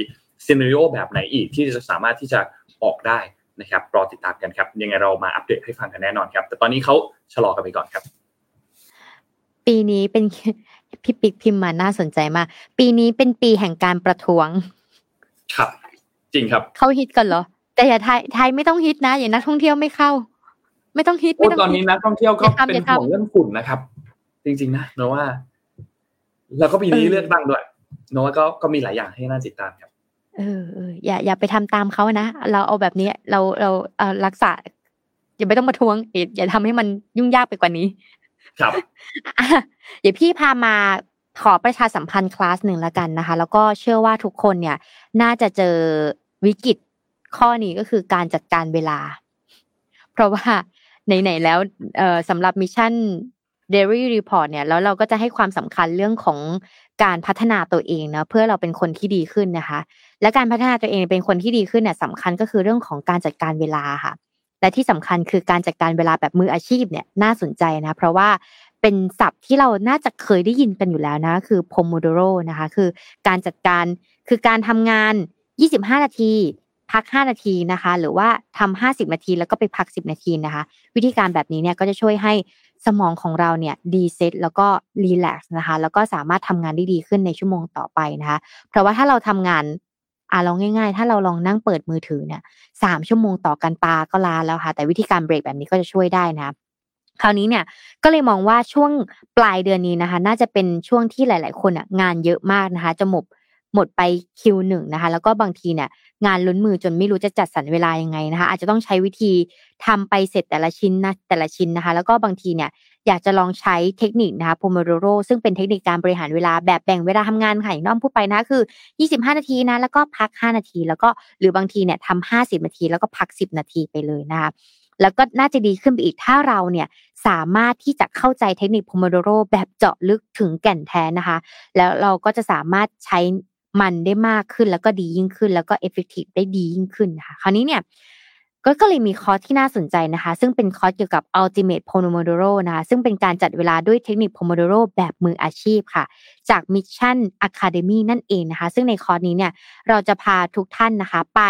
ซีนารีโอแบบไหนอีกที่จะสามารถที่จะออกได้นะครับรอติดตามกันครับ ยังไงเรามาอัปเดตให้ฟังกันแน่นอนครับ แต่ตอนนี้เขาชะลอกันไปก่อนครับ ปีนี้เป็นพี่ปิ๊กพิมพ์มาน่าสนใจมากปีนี้เป็นปีแห่งการประท้วง ครับ จริงครับ เขาฮิตกันเหรอ แต่อย่าไทยไทยไม่ต้องฮิตนะอย่านักท่องเที่ยวไม่เข้า ไม่ต้องฮิตไม่ต้องตอนนี้นักท่องเที่ยวก็เป็นห่วงเรื่องฝุ่นนะครับ จริง ๆ นะเนว่า แล้วก็ปีนี้เลือกตั้งด้วยเนว่าก็ก็มีหลายอย่างให้น่าติดตามครับเอออย่าอย่าไปทำตามเขานะ เราเอาแบบนี้เราเราเอรักษา อย่าไม่ต้องมาทวงอย่าทำให้มันยุ่งยากไปกว่านี้ ครับเดี๋ยวพี่พามาขอประชาสัมพันธ์คลาสหนึ่งแล้วกันนะคะ แล้วก็เชื่อว่าทุกคนเนี่ย น่าจะเจอวิกฤต ข้อนี้ก็คือการจัดการเวลา เพราะว่าไหนๆแล้วสำหรับมิชชั่น Daily Report เนี่ยแล้วเราก็จะให้ความสำคัญเรื่องของการพัฒนาตัวเองนะเพื่อเราเป็นคนที่ดีขึ้นนะคะ และการพัฒนาตัวเองเป็นคนที่ดีขึ้นเนี่ยสำคัญก็คือเรื่องของการจัดการเวลาค่ะ และที่สำคัญคือการจัดการเวลาแบบมืออาชีพเนี่ยน่าสนใจนะเพราะว่าเป็นศัพท์ที่เราน่าจะเคยได้ยินกันอยู่แล้วนะคือ Pomodoro นะคะ คือการจัดการคือการทำงาน 25 นาที พัก 5 นาทีนะคะ หรือว่าทำ50 นาทีแล้วก็ไปพัก 10 นาทีนะคะ วิธีการแบบนี้เนี่ยก็จะช่วยให้สมองของเราเนี่ยดีเซตแล้วก็รีแลกซ์นะคะ แล้วก็สามารถทำงานได้ดีขึ้นในชั่วโมงต่อไปนะคะ เพราะว่าถ้าเราทำงานอ่าลองง่าย ๆ ถ้าเราลองนั่งเปิดมือถือเนี่ยสามชั่วโมงต่อกันตาก็ลาแล้วค่ะ แต่วิธีการเบรกแบบนี้ก็จะช่วยได้นะคราวนี้เนี่ยก็เลยมองว่าช่วงปลายเดือนนี้นะคะ น่าจะเป็นช่วงที่หลาย ๆ คนอะงานเยอะมากนะคะ จะหมด หมดไปคิวหนึ่งนะคะ แล้วก็บางทีเนี่ยงานล้นมือจนไม่รู้จะจัดสรรเวลายังไงนะคะ อาจจะต้องใช้วิธีทำไปเสร็จแต่ละชิ้นนะแต่ละชิ้นนะคะ แล้วก็บางทีเนี่ยอยากจะลองใช้เทคนิคนะคะโพโมโดโรซึ่งเป็นเทคนิคการบริหารเวลาแบบแบ่งเวลาทำงานค่ะอย่างน้องพูดไปนะคือ 25 นาทีนะแล้วก็พัก 5 นาที แล้วก็หรือบางทีเนี่ยทำ50 นาที แล้วก็พัก 10 นาทีไปเลยนะคะแล้วก็น่าจะดีขึ้นไปอีกถ้าเราเนี่ยสามารถที่จะเข้าใจเทคนิค Pomodoro แบบเจาะลึกถึงแก่นแท้นะคะ แล้วเราก็จะสามารถใช้ มันได้มากขึ้นแล้วก็ดียิ่งขึ้น แล้วก็ effective ได้ดียิ่งขึ้นค่ะคราวนี้เนี่ยก็ก็เลยมีคอร์สที่น่าสนใจนะคะ ซึ่งเป็นคอร์สเกี่ยวกับ Ultimate Pomodoro นะคะซึ่งเป็นการจัดเวลาด้วยเทคนิค Pomodoro แบบมืออาชีพค่ะ จาก Mission Academy นั่นเองนะคะ ซึ่งในคอร์สนี้เนี่ยเราจะพาทุกท่านนะคะ ไป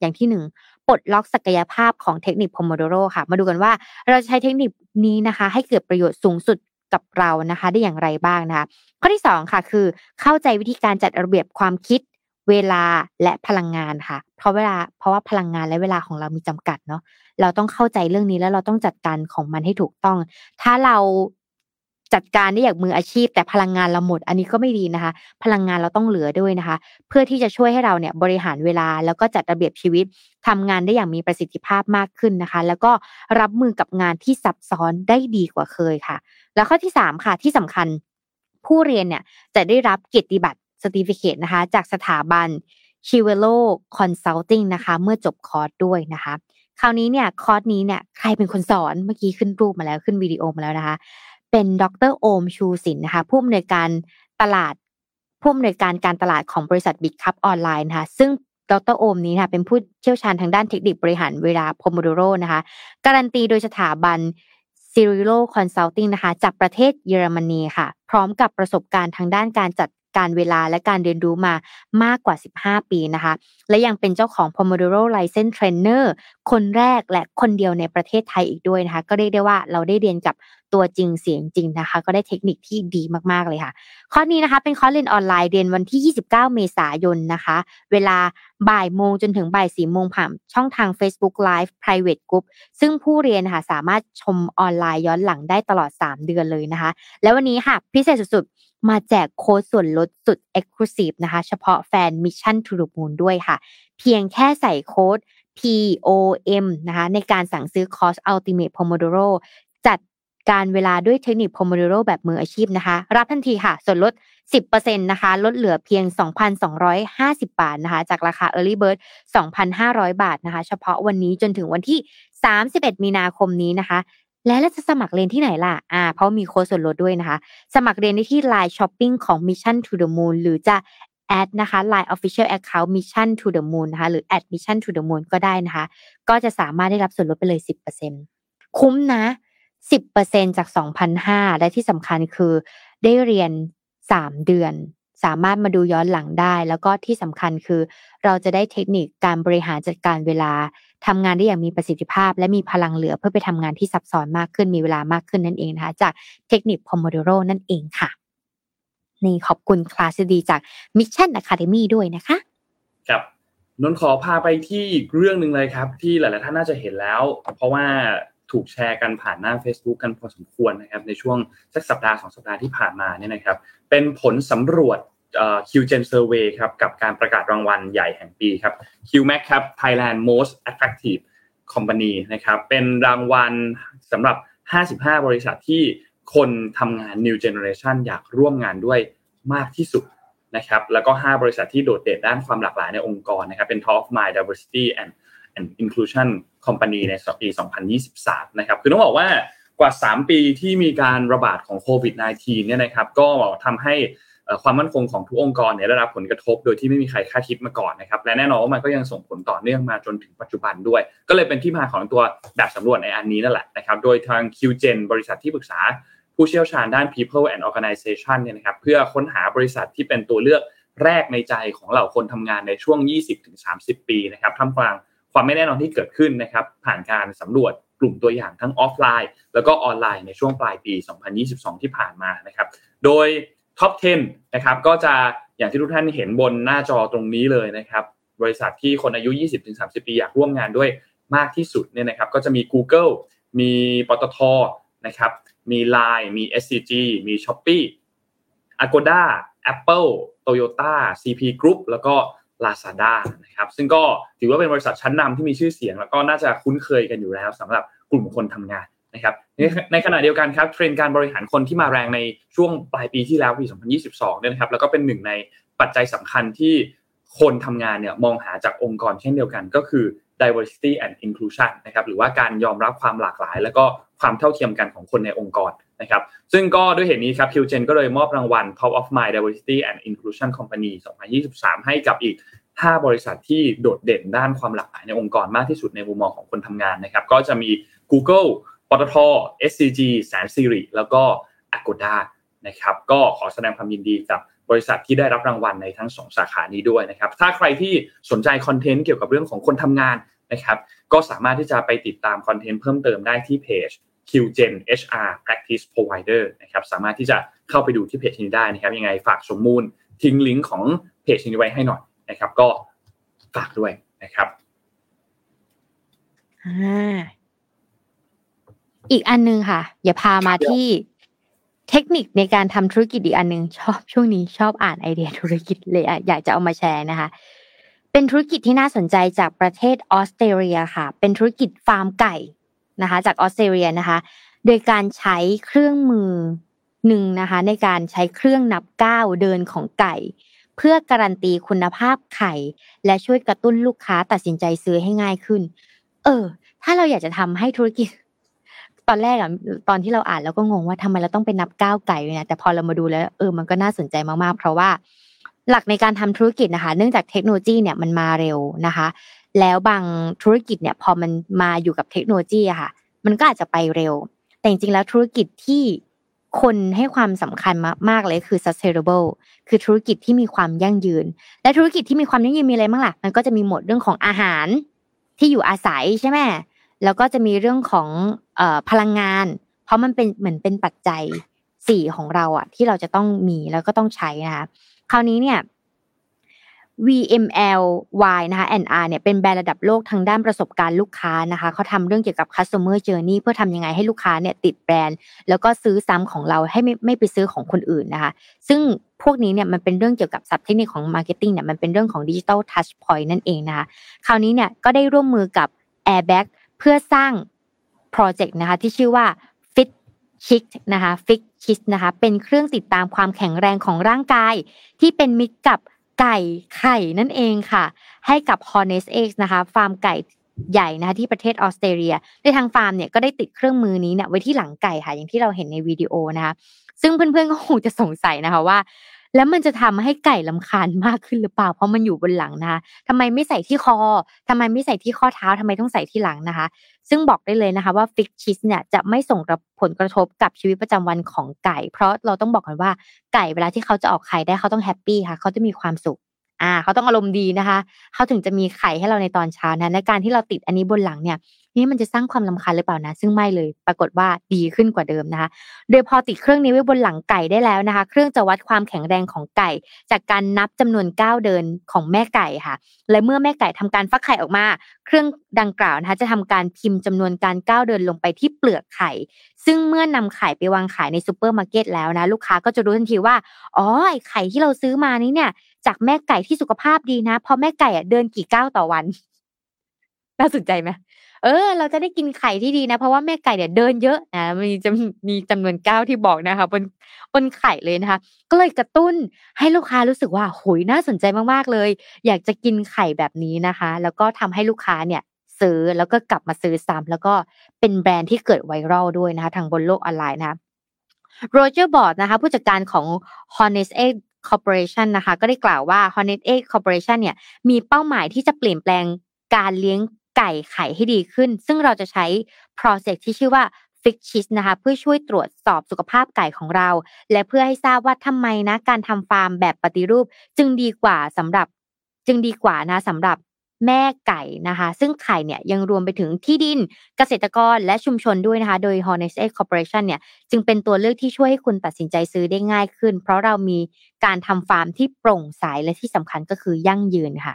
อย่างที่หนึ่งปลดล็อกศักยภาพของเทคนิค Pomodoro ค่ะ มาดูกันว่าเราจะใช้เทคนิคนี้นะคะ ให้เกิดประโยชน์สูงสุด กับเรานะคะ ได้อย่างไรบ้างนะคะข้อที่2ค่ะคือเข้าใจวิธีการจัดระเบียบความคิดเวเวลาและพลังงานค่ะ เพราะเวลาเพราะว่าพลังงานและเวลาของเรามีจำกัดเนาะเราต้องเข้าใจเรื่องนี้แล้วเราต้องจัดการของมันให้ถูกต้อง ถ้าเรา จัดการได้อย่างมืออาชีพ แต่พลังงานเราหมด อันนี้ก็ไม่ดีนะคะ พลังงานเราต้องเหลือด้วยนะคะ เพื่อที่จะช่วยให้เราเนี่ยบริหารเวลาแล้วก็จัดระเบียบชีวิตทำงานได้อย่างมีประสิทธิภาพมากขึ้นนะคะ แล้วก็รับมือกับงานที่ซับซ้อนได้ดีกว่าเคยค่ะ แล้วข้อที่สามค่ะที่สำคัญ ผู้เรียนเนี่ยจะได้รับเกียรติบัตร certificate นะคะ จากสถาบัน Cirillo Consulting นะคะ เมื่อจบคอร์สด้วยนะคะคราวนี้เนี่ยคอร์สนี้เนี่ยใครเป็นคนสอนเมื่อกี้ขึ้นรูปมาแล้วขึ้นวิดีโอมาแล้วนะคะ เป็นดรโอมชูสินนะคะผู้อำนวยการตลาดผู้อำนวยการการตลาดของบริษัทบิ๊กคัพออนไลน์นะคะซึ่งดรโอมนี้ค่ะเป็นผู้เชี่ยวชาญทางด้านเทคนิคบริหารเวลา Pomodoro นะคะ การันตีโดยสถาบัน Cirillo Consulting นะคะจากประเทศเยอรมนีค่ะ พร้อมกับประสบการณ์ทางด้านการจัด การเวลาและการเรียนรู้มามากกว่า 15 ปีนะคะ และยังเป็นเจ้าของ Pomodoro License Trainer คนแรกและคนเดียวในประเทศไทยอีกด้วยนะคะ ก็เรียกได้ว่าเราได้เรียนกับตัวจริงเสียงจริงนะคะ ก็ได้เทคนิคที่ดีมากๆเลยค่ะ ข้อนี้นะคะเป็นคอร์สเรียนออนไลน์เรียนวันที่ 29 เมษายนนะคะ เวลาบ่ายโมงจนถึงบ่ายสี่โมงผ่านช่องทาง Facebook Live Private Group ซึ่งผู้เรียนค่ะสามารถชมออนไลน์ย้อนหลังได้ตลอด 3 เดือนเลยนะคะ แล้ววันนี้ค่ะพิเศษสุดๆ มาแจกโค้ดส่วนลดสุด Exclusive นะคะ เฉพาะแฟน Mission to the Moon ด้วยค่ะ เพียงแค่ใส่โค้ด POM นะคะในการสั่งซื้อคอร์ส Ultimate Pomodoro จัดการเวลาด้วยเทคนิค Pomodoro แบบมืออาชีพนะคะ รับทันทีค่ะ ส่วนลด 10%นะคะ ลดเหลือเพียง 2,250 บาทนะคะ จากราคา Early Bird 2,500 บาทนะคะ เฉพาะวันนี้จนถึงวันที่ 31 มีนาคมนี้นะคะ และเราจะสมัครเรียนที่ไหนล่ะ อ่า เพราะมีโค้ดส่วนลดด้วยนะคะ สมัครเรียนได้ที่ Line Shopping ของ Mission to the Moon หรือจะแอดนะคะ Line Official Account Mission to the Moon นะคะ หรือ at Mission to the Moon ก็ได้นะคะ ก็จะสามารถได้รับส่วนลดไปเลย 10%คุ้มนะ 10%จาก 2,500 และที่สำคัญคือได้เรียน 3 เดือน สามารถมาดูย้อนหลังได้ แล้วก็ที่สำคัญคือ เราจะได้เทคนิคการบริหารจัดการเวลา ทำงานได้อย่างมีประสิทธิภาพ และมีพลังเหลือเพื่อไปทำงานที่ซับซ้อนมากขึ้นมีเวลามากขึ้นนั่นเองนะคะ จากเทคนิค Pomodoro นั่นเองค่ะ นี่ขอบคุณคลาสดีจาก Mission Academy ด้วยนะคะ ครับนนท์ขอพาไปที่อีกเรื่องหนึ่งเลยครับ ที่หลาย ๆ ท่านน่าจะเห็นแล้ว เพราะว่าถูกแชร์กันผ่านหน้า Facebook กันพอสมควรนะครับ ในช่วงสักสัปดาห์สองสัปดาห์ที่ผ่านมาเนี่ยนะครับ เป็นผลสำรวจ QGen Survey ครับกับการประกาศรางวัลใหญ่แห่งปีครับ QMac ครับ Thailand Most Attractive Company นะครับเป็นรางวัลสำหรับ 55 บริษัทที่คนทำงาน New Generation อยากร่วมงานด้วยมากที่สุดนะครับแล้วก็ 5 บริษัทที่โดดเด่นด้านความหลากหลายในองค์กรนะครับเป็น Top of Mind Diversity and and Inclusion Company ในปี 2023 นะครับคือต้องบอกว่ากว่า 3 ปีที่มีการระบาดของโควิด -19 เนี่ยนะครับก็ทำให้ ความมั่นคงของทุกองค์กรเนี่ยได้รับผลกระทบ โดยที่ไม่มีใครคาดคิดมาก่อนนะครับและแน่นอนว่ามันก็ยังส่งผลต่อเนื่องมาจนถึงปัจจุบันด้วย ก็เลยเป็นที่มาของตัวแบบสำรวจในอันนี้นั่นแหละนะครับโดยทาง QGen บริษัทที่ปรึกษาผู้เชี่ยวชาญด้าน People and Organization เนี่ยนะครับเพื่อค้นหาบริษัทที่เป็นตัวเลือกแรกในใจของเหล่าคนทำงานในช่วง 20-30 ปีนะครับท่ามกลางความไม่แน่นอนที่เกิดขึ้นนะครับผ่านการสำรวจกลุ่มตัวอย่างทั้งออฟไลน์ แล้วก็ออนไลน์ในช่วงปลายปี 2022 ที่ผ่านมานะครับโดย ท็อป 10 นะครับ ก็จะอย่างที่ทุกท่านเห็นบนหน้าจอตรงนี้เลยนะครับ บริษัทที่คนอายุ 20-30 ปีอยากร่วมงานด้วยมากที่สุดเนี่ยนะครับ ก็จะมี Google มีปตทนะครับ มี Line มี SCG มี Shopee Agoda Apple Toyota CP Group แล้วก็ Lazada นะครับ ซึ่งก็ถือว่าเป็นบริษัทชั้นนำที่มีชื่อเสียง แล้วก็น่าจะคุ้นเคยกันอยู่แล้วสำหรับกลุ่มคนทำงาน นะครับในขณะเดียวกันครับเทรนด์การบริหารคนที่มาแรงในช่วงปลายปีที่แล้วปี 2022 เนี่ยนะครับ แล้วก็เป็นหนึ่งในปัจจัยสำคัญที่คนทำงานเนี่ยมองหาจากองค์กรเช่นเดียวกันก็คือ diversity and inclusion นะครับหรือว่าการยอมรับความหลากหลาย แล้วก็ความเท่าเทียมกันของคนในองค์กรนะครับซึ่งก็ด้วยเหตุนี้ครับ QGen ก็เลยมอบรางวัล Top of Mind Diversity and Inclusion Company 2023 ให้กับอีก 5 บริษัทที่โดดเด่นด้านความหลากหลายในองค์กรมากที่สุดในมุมมองของคนทำงานนะครับก็จะมี Google ตท SCG แสนสิริแล้วก็ Agoda นะครับก็ขอแสดงความยินดีกับบริษัทที่ได้รับรางวัลในทั้ง 2 สาขานี้ด้วยนะครับ ถ้าใครที่สนใจคอนเทนต์เกี่ยวกับเรื่องของคนทำงานนะครับ ก็สามารถที่จะไปติดตามคอนเทนต์เพิ่มเติมได้ที่เพจ QGen HR Practice Provider นะครับสามารถที่จะเข้าไปดูที่เพจนี้ได้นะครับ ยังไงฝากสมมูลทิ้งลิงก์ของเพจนี้ไว้ให้หน่อยนะครับ ก็ฝากด้วยนะครับ อีกอันนึงค่ะ อย่าพามาที่เทคนิคในการทำธุรกิจอีกอันนึง ชอบช่วงนี้ชอบอ่านไอเดียธุรกิจเลยอยากจะเอามาแชร์นะคะ เป็นธุรกิจที่น่าสนใจจากประเทศออสเตรเลียค่ะ เป็นธุรกิจฟาร์มไก่นะคะ จากออสเตรเลียนะคะ โดยการใช้เครื่องมือหนึ่งนะคะ ในการใช้เครื่องนับก้าวเดินของไก่ เพื่อการันตีคุณภาพไข่ และช่วยกระตุ้นลูกค้าตัดสินใจซื้อให้ง่ายขึ้น เออ ถ้าเราอยากจะทำให้ธุรกิจ อนแรกอะตอนที่เราอ่านเราก็งงว่าทำไมเราต้องไปนับก้าวไก่เนี่ยแต่พอเรามาดูแล้วเออมันก็น่าสนใจมากๆ เพราะว่าหลักในการทำธุรกิจนะคะ เนื่องจากเทคโนโลยีเนี่ยมันมาเร็วนะคะ แล้วบางธุรกิจเนี่ยพอมันมาอยู่กับเทคโนโลยีอะค่ะ มันก็อาจจะไปเร็ว แต่จริงๆแล้วธุรกิจที่คนให้ความสำคัญมากๆเลยคือ sustainable คือธุรกิจที่มีความยั่งยืน และธุรกิจที่มีความยั่งยืนมีอะไรบ้างล่ะ มันก็จะมีหมดเรื่องของอาหารที่อยู่อาศัยใช่ไหม แล้วก็จะมีเรื่องของอพลังงาน เพราะมันเป็นเหมือนเป็นปัจจัยสี่ของเราอะที่เราจะต้องมีแล้วก็ต้องใช้นะคะคราวนี้เนี่ย VMLY นะคะ NR เนี่ยเป็นแบรนด์ระดับโลกทางด้านประสบการณ์ลูกค้านะคะเขาทำเรื่องเกี่ยวกับ customer journey เพื่อทำยังไงให้ลูกค้าเนี่ยติดแบรนด์ แล้วก็ซื้อซ้ำของเราให้ไม่ไม่ไปซื้อของคนอื่นนะคะ ซึ่งพวกนี้เนี่ยมันเป็นเรื่องเกี่ยวกับสับเทคนิคของ marketing เนี่ยมันเป็นเรื่องของ digital touch point นั่นเองนะคะ คราวนี้เนี่ยก็ได้ร่วมมือกับ Airbag เพื่อสร้างโปรเจกต์นะคะที่ชื่อว่า Fit Chick นะคะ Fit Chick นะคะเป็นเครื่องติดตามความแข็งแรงของร่างกาย ที่เป็นมิตรกับไก่ไข่นั่นเองค่ะ ให้กับ Hornets Egg นะคะฟาร์มไก่ใหญ่นะคะที่ประเทศออสเตรเลียโดยทางฟาร์มเนี่ยก็ได้ติดเครื่องมือนี้เนี่ยไว้ที่หลังไก่ค่ะอย่างที่เราเห็นในวิดีโอนะคะซึ่งเพื่อนๆก็คงจะสงสัยนะคะว่า แล้วมันจะทำให้ไก่ลำคาญมากขึ้นหรือเปล่า เพราะมันอยู่บนหลังนะคะทำไมไม่ใส่ที่คอทำไมไม่ใส่ที่ข้อเท้าทำไมต้องใส่ที่หลังนะคะ ซึ่งบอกได้เลยนะคะว่า FitChix เนี่ยจะไม่ส่งผลกระทบกับชีวิตประจำวันของไก่ เพราะเราต้องบอกกันว่าไก่เวลาที่เขาจะออกไข่ได้เขาต้อง happy ค่ะเขาจะมีความสุขอ่าเขาต้องอารมณ์ดีนะคะ เขาถึงจะมีไข่ให้เราในตอนเช้านะในการที่เราติดอันนี้บนหลังเนี่ย นี่มันจะสร้างความรำคาญหรือเปล่านะ ซึ่งไม่เลย ปรากฏว่าดีขึ้นกว่าเดิมนะคะ โดยพอติดเครื่องนี้ไว้บนหลังไก่ได้แล้วนะคะ เครื่องจะวัดความแข็งแรงของไก่ จากการนับจำนวนก้าวเดินของแม่ไก่ค่ะ และเมื่อแม่ไก่ทำการฟักไข่ออกมา เครื่องดังกล่าวนะคะจะทำการพิมพ์จำนวนการก้าวเดินลงไปที่เปลือกไข่ ซึ่งเมื่อนำไข่ไปวางขายในซูเปอร์มาร์เก็ตแล้วนะลูกค้าก็จะรู้ทันทีว่าอ๋อไอไข่ที่เราซื้อมานี้เนี่ย จากแม่ไก่ที่สุขภาพดีนะพอแม่ไก่อะเดินกี่ก้าวต่อวันน่าสนใจไหม เออ เราจะได้กินไข่ที่ดีนะ เพราะว่าแม่ไก่เนี่ยเดินเยอะนะมีจะมีจำนวนก้าวที่บอกนะคะบนบนไข่เลยนะคะ ก็เลยกระตุ้นให้ลูกค้ารู้สึกว่าโหยน่าสนใจมากๆเลย อยากจะกินไข่แบบนี้นะคะ แล้วก็ทำให้ลูกค้าเนี่ยซื้อแล้วก็กลับมาซื้อซ้ำแล้วก็เป็นแบรนด์ที่เกิดไวรัลด้วยนะคะ ทางบนโลกออนไลน์นะโรเจอร์บอร์ดนะคะ ผู้จัดการของ Honest Egg Corporation นะคะ ก็ได้กล่าวว่า Hornet Egg Corporation เนี่ยมีเป้าหมายที่จะเปลี่ยนแปลงการเลี้ยง ไก่ไข่ให้ดีขึ้น ซึ่งเราจะใช้ project ที่ชื่อว่า f i x c h i s นะคะเพื่อช่วยตรวจสอบสุขภาพไก่ของเรา และเพื่อให้ทราบว่าทำไมนะการทำฟาร์มแบบปฏิรูป จึงดีกว่าสำหรับจึงดีกว่านะสำหรับแม่ไก่นะคะ ซึ่งไข่เนี่ยยังรวมไปถึงที่ดินเกษตรกรและชุมชนด้วยนะคะ โดย Honest Egg Corporation เนี่ยจึงเป็นตัวเลือกที่ช่วยให้คุณตัดสินใจซื้อได้ง่ายขึ้น เพราะเรามีการทำฟาร์มที่โปร่งใสและที่สำคัญก็คือยั่งยืนค่ะ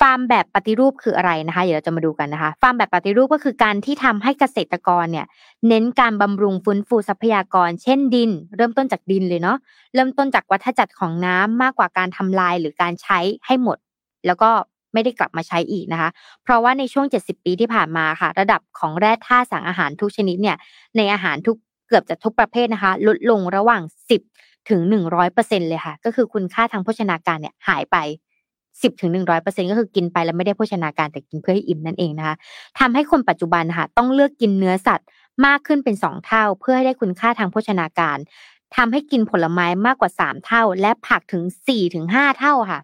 ฟาร์มแบบปฏิรูปคืออะไรนะคะ เดี๋ยวเราจะมาดูกันนะคะ ฟาร์มแบบปฏิรูปก็คือการที่ทำให้เกษตรกรเนี่ย เน้นการบำรุงฟื้นฟูทรัพยากร เช่นดิน เริ่มต้นจากดินเลยเนาะ เริ่มต้นจากวัฏจักรของน้ำมากกว่าการทำลายหรือการใช้ให้หมด แล้วก็ไม่ได้กลับมาใช้อีกนะคะ เพราะว่าในช่วง 70 ปีที่ผ่านมาค่ะ ระดับของแร่ธาตุสารอาหารทุกชนิดเนี่ย ในอาหารทุกเกือบจะทุกประเภทนะคะ ลดลงระหว่าง 10 ถึง 100เปอร์เซ็นเลยค่ะ ก็คือคุณค่าทางโภชนาการเนี่ยหายไป 10ถึง100เปอร์เซ็นก็คือกินไปแล้วไม่ได้โภชนาการแต่กินเพื่อให้อิ่มนั่นเองนะคะทำให้คนปัจจุบันค่ะต้องเลือกกินเนื้อสัตว์มากขึ้นเป็นสองเท่า เพื่อให้ได้คุณค่าทางโภชนาการทำให้กินผลไม้มากกว่าสามเท่า และผักถึงสี่ถึงห้าเท่าค่ะ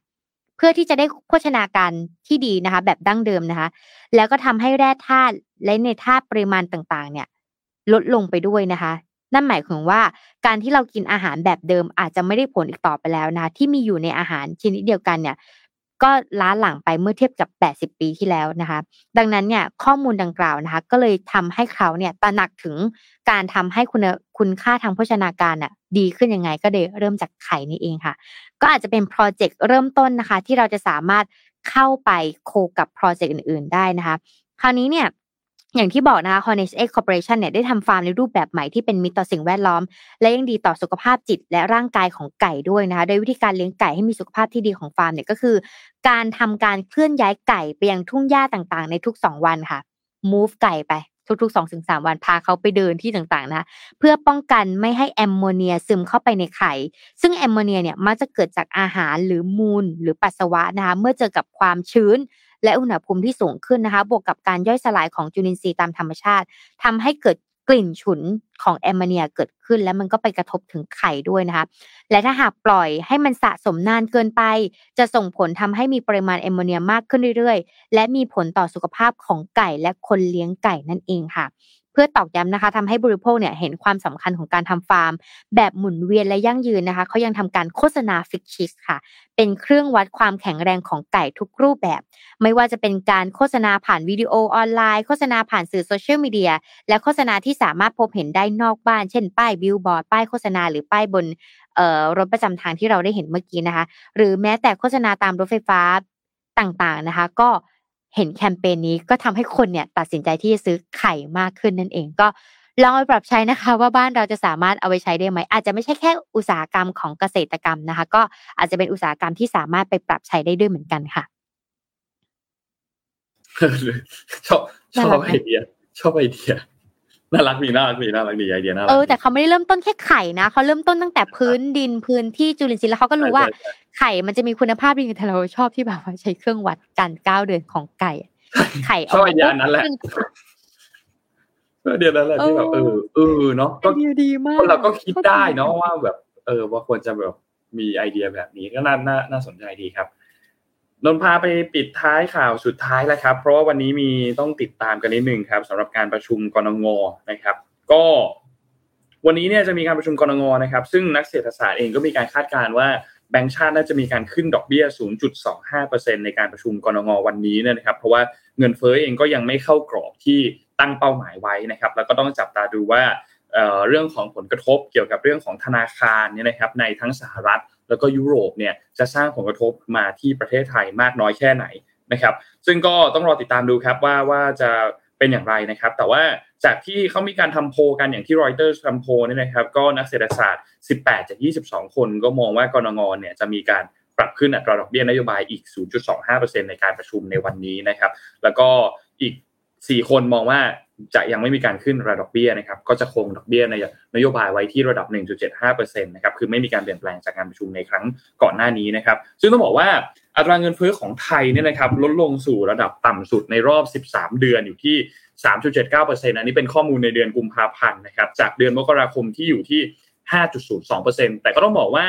เพื่อที่จะได้โภชนาการที่ดีนะคะ แบบดั้งเดิมนะคะ แล้วก็ทำให้แร่ธาตุและในธาตุปริมาณต่างๆ เนี่ย ลดลงไปด้วยนะคะ นั่นหมายถึงว่าการที่เรากินอาหารแบบเดิมอาจจะไม่ได้ผลอีกต่อไปแล้วนะที่มีอยู่ในอาหารชนิดเดียวกันเนี่ย ก็ล้าหลังไปเมื่อเทียบกับ 80 ปีที่แล้วนะคะ ดังนั้นเนี่ยข้อมูลดังกล่าวนะคะ ก็เลยทำให้เขาเนี่ยตระหนักถึงการทำให้คุณคุณค่าทางโภชนาการอะดีขึ้นยังไงก็เลยเริ่มจากไข่นี่เองค่ะ ก็อาจจะเป็นโปรเจกต์เริ่มต้นนะคะ ที่เราจะสามารถเข้าไปโคกับโปรเจกต์อื่น ๆ ได้นะคะ คราวนี้เนี่ย อย่างที่บอกนะคะ Honest Egg Corporation เนี่ยได้ทำฟาร์มในรูปแบบใหม่ที่เป็นมิตรต่อสิ่งแวดล้อม และยังดีต่อสุขภาพจิตและร่างกายของไก่ด้วยนะคะโดยวิธีการเลี้ยงไก่ให้มีสุขภาพที่ดีของฟาร์มเนี่ยก็คือ การทำการเคลื่อนย้ายไก่ไปยังทุ่งหญ้าต่างๆ ในทุกสองวันค่ะ move ไก่ไปทุกๆสองถึงสามวันพาเขาไปเดินที่ต่างๆนะเพื่อป้องกันไม่ให้แอมโมเนียซึมเข้าไปในไข่ ซึ่งแอมโมเนียเนี่ยมักจะเกิดจากอาหารหรือมูลหรือปัสสาวะนะคะเมื่อเจอกับความชื้น และอุณหภูมิที่สูงขึ้นนะคะ บวกกับการย่อยสลายของจุลินทรีย์ตามธรรมชาติทำให้เกิดกลิ่นฉุนของแอมโมเนียเกิดขึ้น แล้วมันก็ไปกระทบถึงไข่ด้วยนะคะ และถ้าหากปล่อยให้มันสะสมนานเกินไป จะส่งผลทำให้มีปริมาณแอมโมเนียมากขึ้นเรื่อยๆ และมีผลต่อสุขภาพของไก่และคนเลี้ยงไก่นั่นเองค่ะ เพื่อตอกย้ำนะคะทำให้ผู้บริโภคเนี่ยเห็นความสำคัญของการทำฟาร์ม แบบหมุนเวียนและยั่งยืนนะคะเขายังทำการโฆษณา FitChix ค่ะ เป็นเครื่องวัดความแข็งแรงของไก่ทุกรูปแบบ ไม่ว่าจะเป็นการโฆษณาผ่านวิดีโอออนไลน์ โฆษณาผ่านสื่อโซเชียลมีเดียและโฆษณาที่สามารถพบเห็นได้นอกบ้าน เช่น ป้ายบิลบอร์ดป้ายโฆษณาหรือป้ายบนรถประจำทางที่เราได้เห็นเมื่อกี้นะคะ หรือแม้แต่โฆษณาตามรถไฟฟ้าต่างๆนะคะ ก็ เห็นแคมเปญนี้ก็ทำให้คนเนี่ยตัดสินใจที่จะซื้อไข่มากขึ้นนั่นเองก็ลองไปปรับใช้นะคะ ว่าบ้านเราจะสามารถเอาไปใช้ได้ไหม อาจจะไม่ใช่แค่อุตสาหกรรมของเกษตรกรรมนะคะ ก็อาจจะเป็นอุตสาหกรรมที่สามารถไปปรับใช้ได้ด้วยเหมือนกันค่ะชอบชอบไอเดียชอบไอเดีย น่ารักดีน่ารักดีน่ารักดีไอเดียน่ารักเออแต่เขาไม่ได้เริ่มต้นแค่ไข่นะเขาเริ่มต้นตั้งแต่พื้นดินพื้นที่จุลินทรีย์แล้วเขาก็รู้ว่าไข่มันจะมีคุณภาพดีแต่เราชอบที่แบบว่าใช้เครื่องวัดการก้าวเดินของไก่ ไข่ออกมาเดียนั้นแหละเดียวนั้นแหละที่แบบเออเออเนาะก็ดีมากเราก็คิดได้เนาะว่าแบบ เออว่าควรจะแบบมีไอเดียแบบนี้ก็น่าน่าน่าสนใจดีครับ นนพาไปปิดท้ายข่าวสุดท้ายแล้วครับ เพราะว่าวันนี้มีต้องติดตามกันนิดนึงครับสำหรับการประชุมกรงงนะครับ ก็ วันนี้เนี่ยจะมีการประชุมกรงงนะครับ ซึ่งนักเศรษฐศาสตร์เองก็มีการคาดการณ์ว่าแบงก์ชาติน่าจะมีการขึ้นดอกเบี้ย 0.25%ในการประชุมกรงงวันนี้นะครับ เพราะว่าเงินเฟ้อเองก็ยังไม่เข้ากรอบที่ตั้งเป้าหมายไว้นะครับ แล้วก็ต้องจับตาดูว่าเรื่องของผลกระทบเกี่ยวกับเรื่องของธนาคารเนี่ยนะครับในทั้งสหรัฐ แล้วก็ยุโรปเนี่ยจะสร้างผลกระทบมาที่ประเทศไทยมากน้อยแค่ไหนนะครับ ซึ่งก็ต้องรอติดตามดูครับว่าว่าจะเป็นอย่างไรนะครับ แต่ว่าจากที่เขามีการทำโพกันอย่างที่รอยเตอร์ทำโพนี่นะครับ ก็นักเศรษฐศาสตร์ 18 จาก 22 คนก็มองว่ากรงงเนี่ยจะมีการปรับขึ้นอัตราดอกเบี้ยนโยบายอีก 0.25%ในการประชุมในวันนี้นะครับ แล้วก็อีก 4 คนมองว่า จะยังไม่มีการขึ้นระดับเบี้ยนะครับก็จะคงดอกเบี้ยในนโยบายไว้ที่ระดับ 1.75%นะครับคือไม่มีการเปลี่ยนแปลงจากการประชุมในครั้งก่อนหน้านี้นะครับซึ่งต้องบอกว่าอัตราเงินเฟ้อของไทยเนี่ยนะครับลดลงสู่ระดับต่ำสุดในรอบ 13 เดือนอยู่ที่ 3.79%อันนี้เป็นข้อมูลในเดือนกุมภาพันธ์นะครับจากเดือนมกราคมที่อยู่ที่ 5.02%แต่ก็ต้องบอกว่า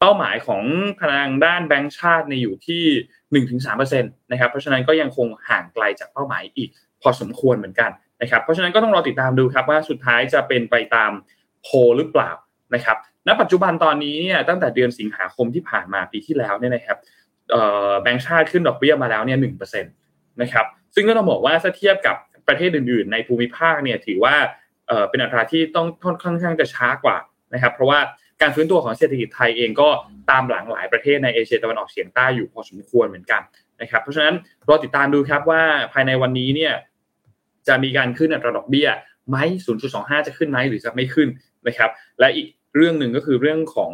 เป้าหมายของทางด้านแบงก์ชาติในอยู่ที่ 1-3%นะครับเพราะฉะนั้นก็ยังคงห่างไกลจากเป้าหมายอีกพอสมควรเหมือนกัน นะครับเพราะฉะนั้นก็ต้องรอติดตามดูครับว่าสุดท้ายจะเป็นไปตามโพหรือเปล่านะครับณปัจจุบันตอนนี้เนี่ยตั้งแต่เดือนสิงหาคมที่ผ่านมาปีที่แล้วเนี่ยนะครับแบงก์ชาติขึ้นดอกเบี้ยมาแล้วเนี่ยหนึ่งเปอร์เซ็นต์นะครับซึ่งก็ต้องบอกว่าถ้าเทียบกับประเทศอื่นๆ ในภูมิภาคเนี่ยถือว่าเป็นอัตราที่ต้องค่อนข้างจะช้ากว่านะครับเพราะว่าการฟื้นตัวของเศรษฐกิจไทยเองก็ตามหลังหลายประเทศในเอเชียตะวันออกเฉียงใต้อยู่พอสมควรเหมือนกันนะครับเพราะฉะนั้นรอติดตามดูครับว่าภายในวันนี้เนี่ย จะมีการขึ้นอัตราดอกเบี้ยไหม0.25 จะขึ้นไหมหรือจะไม่ขึ้นนะครับ และอีกเรื่องหนึ่งก็คือเรื่องของ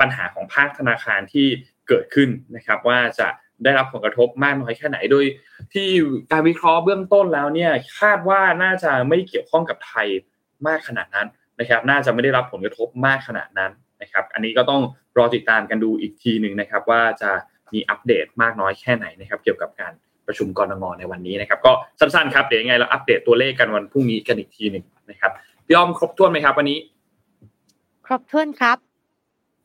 ปัญหาของภาคธนาคารที่เกิดขึ้นนะครับ ว่าจะได้รับผลกระทบมากน้อยแค่ไหน โดยที่การวิเคราะห์เบื้องต้นแล้วเนี่ยคาดว่าน่าจะไม่เกี่ยวข้องกับไทยมากขนาดนั้นนะครับ น่าจะไม่ได้รับผลกระทบมากขนาดนั้นนะครับ อันนี้ก็ต้องรอติดตามกันดูอีกทีหนึ่งนะครับ ว่าจะมีอัปเดตมากน้อยแค่ไหนนะครับ เกี่ยวกับการ ประชุมกรงงในวันนี้นะครับก็สั้นๆครับเดี๋ยวยังไงเราอัปเดตตัวเลขกันวันพรุ่งนี้กันอีกทีหนึ่งนะครับพี่อ้อมครบถ้วนไหมครับ วันนี้ ครบถ้วนครับ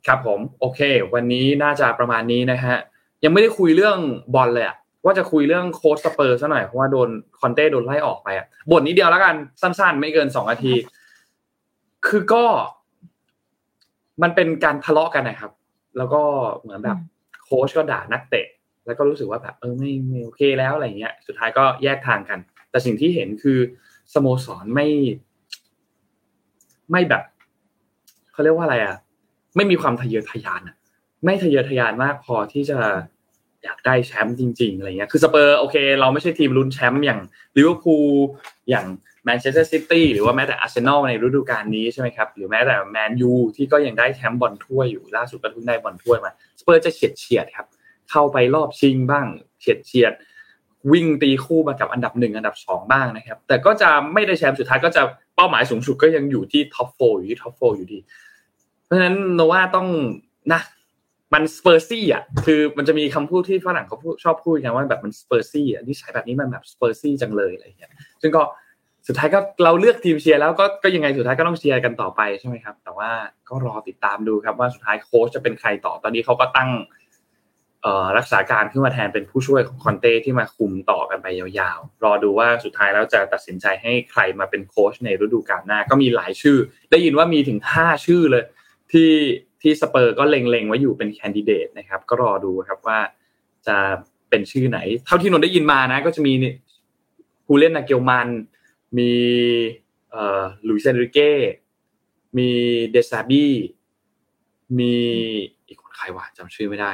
ครับผม โอเค วันนี้น่าจะประมาณนี้นะฮะยังไม่ได้คุยเรื่องบอลเลยอะว่าจะคุยเรื่องโค้ชสเปอร์ซะหน่อยเพราะว่าโดนคอนเต้โดนไล่ออกไปอะบทนี้เดียวแล้วกันสั้น ๆ ไม่เกินสองนาที คือก็ มันเป็นการทะเลาะกันนะครับ แล้วก็เหมือนแบบ โค้ชก็ด่านักเตะ แล้วก็รู้สึกว่าแบบเออไม่ไม่โอเคแล้วอะไรเงี้ย สุดท้ายก็แยกทางกัน แต่สิ่งที่เห็นคือสโมสรไม่ ไม่แบบเขาเรียกว่าอะไรอะ ไม่มีความทะเยอทะยานอะ ไม่ทะเยอทะยานมากพอที่จะอยากได้แชมป์จริงๆอะไรเงี้ย คือสเปอร์โอเค เราไม่ใช่ทีมลุ้นแชมป์อย่างลิเวอร์พูลอย่างแมนเชสเตอร์ซิตี้หรือว่าแม้แต่อาร์เซนอลในฤดูกาลนี้ใช่ไหมครับ หรือแม้แต่แมนยูที่ก็ยังได้แชมป์บอลถ้วยอยู่ล่าสุดก็เพิ่งได้บอลถ้วยมาสเปอร์จะเฉียดเฉียดครับ เข้าไปรอบชิงบ้างเฉียดเฉียดวิ่งตีคู่มากับอันดับหนึ่งอันดับสองบ้างนะครับ แต่ก็จะไม่ได้แชมป์สุดท้ายก็จะเป้าหมายสูงสุดก็ยังอยู่ที่ top four อยู่ที่ top four อยู่ดี เพราะฉะนั้นนนว่าต้องนะมัน Spursy อะคือมันจะมีคำพูดที่ฝรั่งเขาพูดชอบพูดกันว่าแบบมัน Spursy อะที่ใช้แบบนี้มันแบบ Spursy จังเลยอะไรอย่างเงี้ยซึ่งก็สุดท้ายก็เราเลือกทีมเชียร์แล้วก็ก็ยังไงสุดท้ายก็ต้องเชียร์กันต่อไปใช่ไหมครับ แต่ว่าก็รอติดตามดูครับว่าสุดท้ายโค้ชจะเป็นใครต่อตอนนี้เขาก็ตั้ง รักษาการขึ้นมาแทนเป็นผู้ช่วยของคอนเต้ที่มาคุมต่อกันไปยาวๆ รอดูว่าสุดท้ายแล้วจะตัดสินใจให้ใครมาเป็นโค้ชในฤดูกาลหน้า ก็มีหลายชื่อ ได้ยินว่ามีถึงห้าชื่อเลย ที่ที่สเปอร์ก็เล็งๆไว้อยู่เป็นแคนดิเดตนะครับ ก็รอดูครับว่าจะเป็นชื่อไหน เท่าที่นนได้ยินมานะ ก็จะมีผู้เล่นนาเกลมันมีอ่อลุยเซนริเก้มีเดซาบี้มีอีกคนใครวะจำชื่อไม่ได้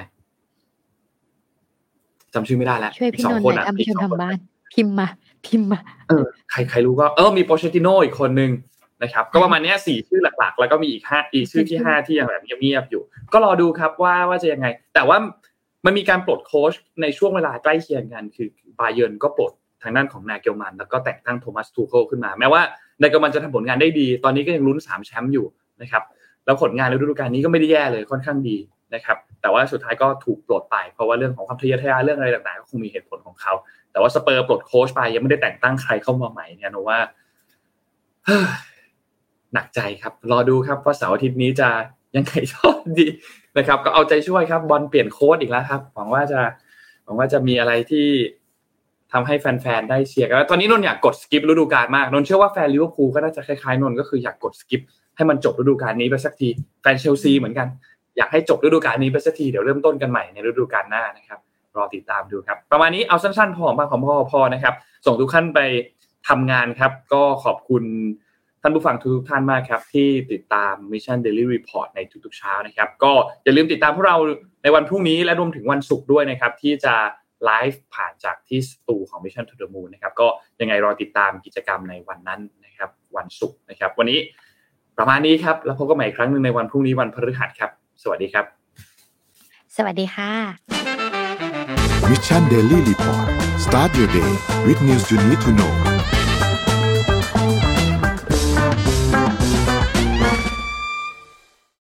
จำชื่อไม่ได้แล้วช่วยพี่นนท์หน่อยท่านผู้ชมทางบ้าน พิมพ์มา พิมพ์มาเออใครใครรู้ก็เออมีโปเชติโนอีกคนนึงนะครับ ก็ประมาณนี้สี่ชื่อหลักๆ แล้วก็มีอีกห้าอีกชื่อที่ห้าที่ยังแบบเงียบๆอยู่ ก็รอดูครับว่าว่าจะยังไง แต่ว่ามันมีการปลดโค้ชในช่วงเวลาใกล้เคียงกัน คือบาเยิร์นก็ปลดทางด้านของนาเกลส์มันน์ แล้วก็แต่งตั้งโทมัสทูเคิลขึ้นมา แม้ว่านาเกลส์มันน์จะทำผลงานได้ดี ตอนนี้ก็ยังลุ้นสามแชมป์อยู่นะครับ แล้วผลงานในฤดูกาลนี้ก็ไม่ได้แย่เลยค่อนข้างดีนะครับ แต่ว่าสุดท้ายก็ถูกปลดไป เพราะว่าเรื่องของความทะเยอทะยานเรื่องอะไรต่างๆก็คงมีเหตุผลของเขา แต่ว่าสเปอร์ปลดโค้ชไปยังไม่ได้แต่งตั้งใครเข้ามาใหม่เนี่ยนะว่าหนักใจครับ รอดูครับว่าเสาร์อาทิตย์นี้จะยังไงชอบดีนะครับ ก็เอาใจช่วยครับบอลเปลี่ยนโค้ชอีกแล้วครับหวังว่าจะหวังว่าจะมีอะไรที่ทำให้แฟนๆได้เชียร์กันตอนนี้นนอยากกด skip ฤดูกาลมากนนเชื่อว่าแฟนลิเวอร์พูลก็น่าจะคล้ายๆนนก็คืออยากกด skipให้มันจบฤดูกาลนี้ไปสักทีแฟนเชลซีเหมือนกัน อยากให้จบฤดูกาลนี้ไปสักทีเดี๋ยวเริ่มต้นกันใหม่ในฤดูกาลหน้านะครับรอติดตามดูครับ ประมาณนี้เอาสั้นๆพอมาของพ่อพอนะครับ ส่งทุกท่านไปทำงานครับ ก็ขอบคุณท่านผู้ฟังทุกท่านมากครับ ที่ติดตาม Mission Daily Report ในทุกๆเช้านะครับ ก็อย่าลืมติดตามพวกเราในวันพรุ่งนี้และรวมถึงวันศุกร์ด้วยนะครับ ที่จะไลฟ์ผ่านจากที่สตูของ Mission to the Moon นะครับ ก็ยังไงรอติดตามกิจกรรมในวันนั้นนะครับ วันศุกร์นะครับ วันนี้ประมาณนี้ครับแล้วพบกันใหม่อีกครั้งหนึ่งในวันพรุ่งนี้วันพฤหัสครับ สวัสดีครับ สวัสดีค่ะ Mission Daily Report start your day with news you need to know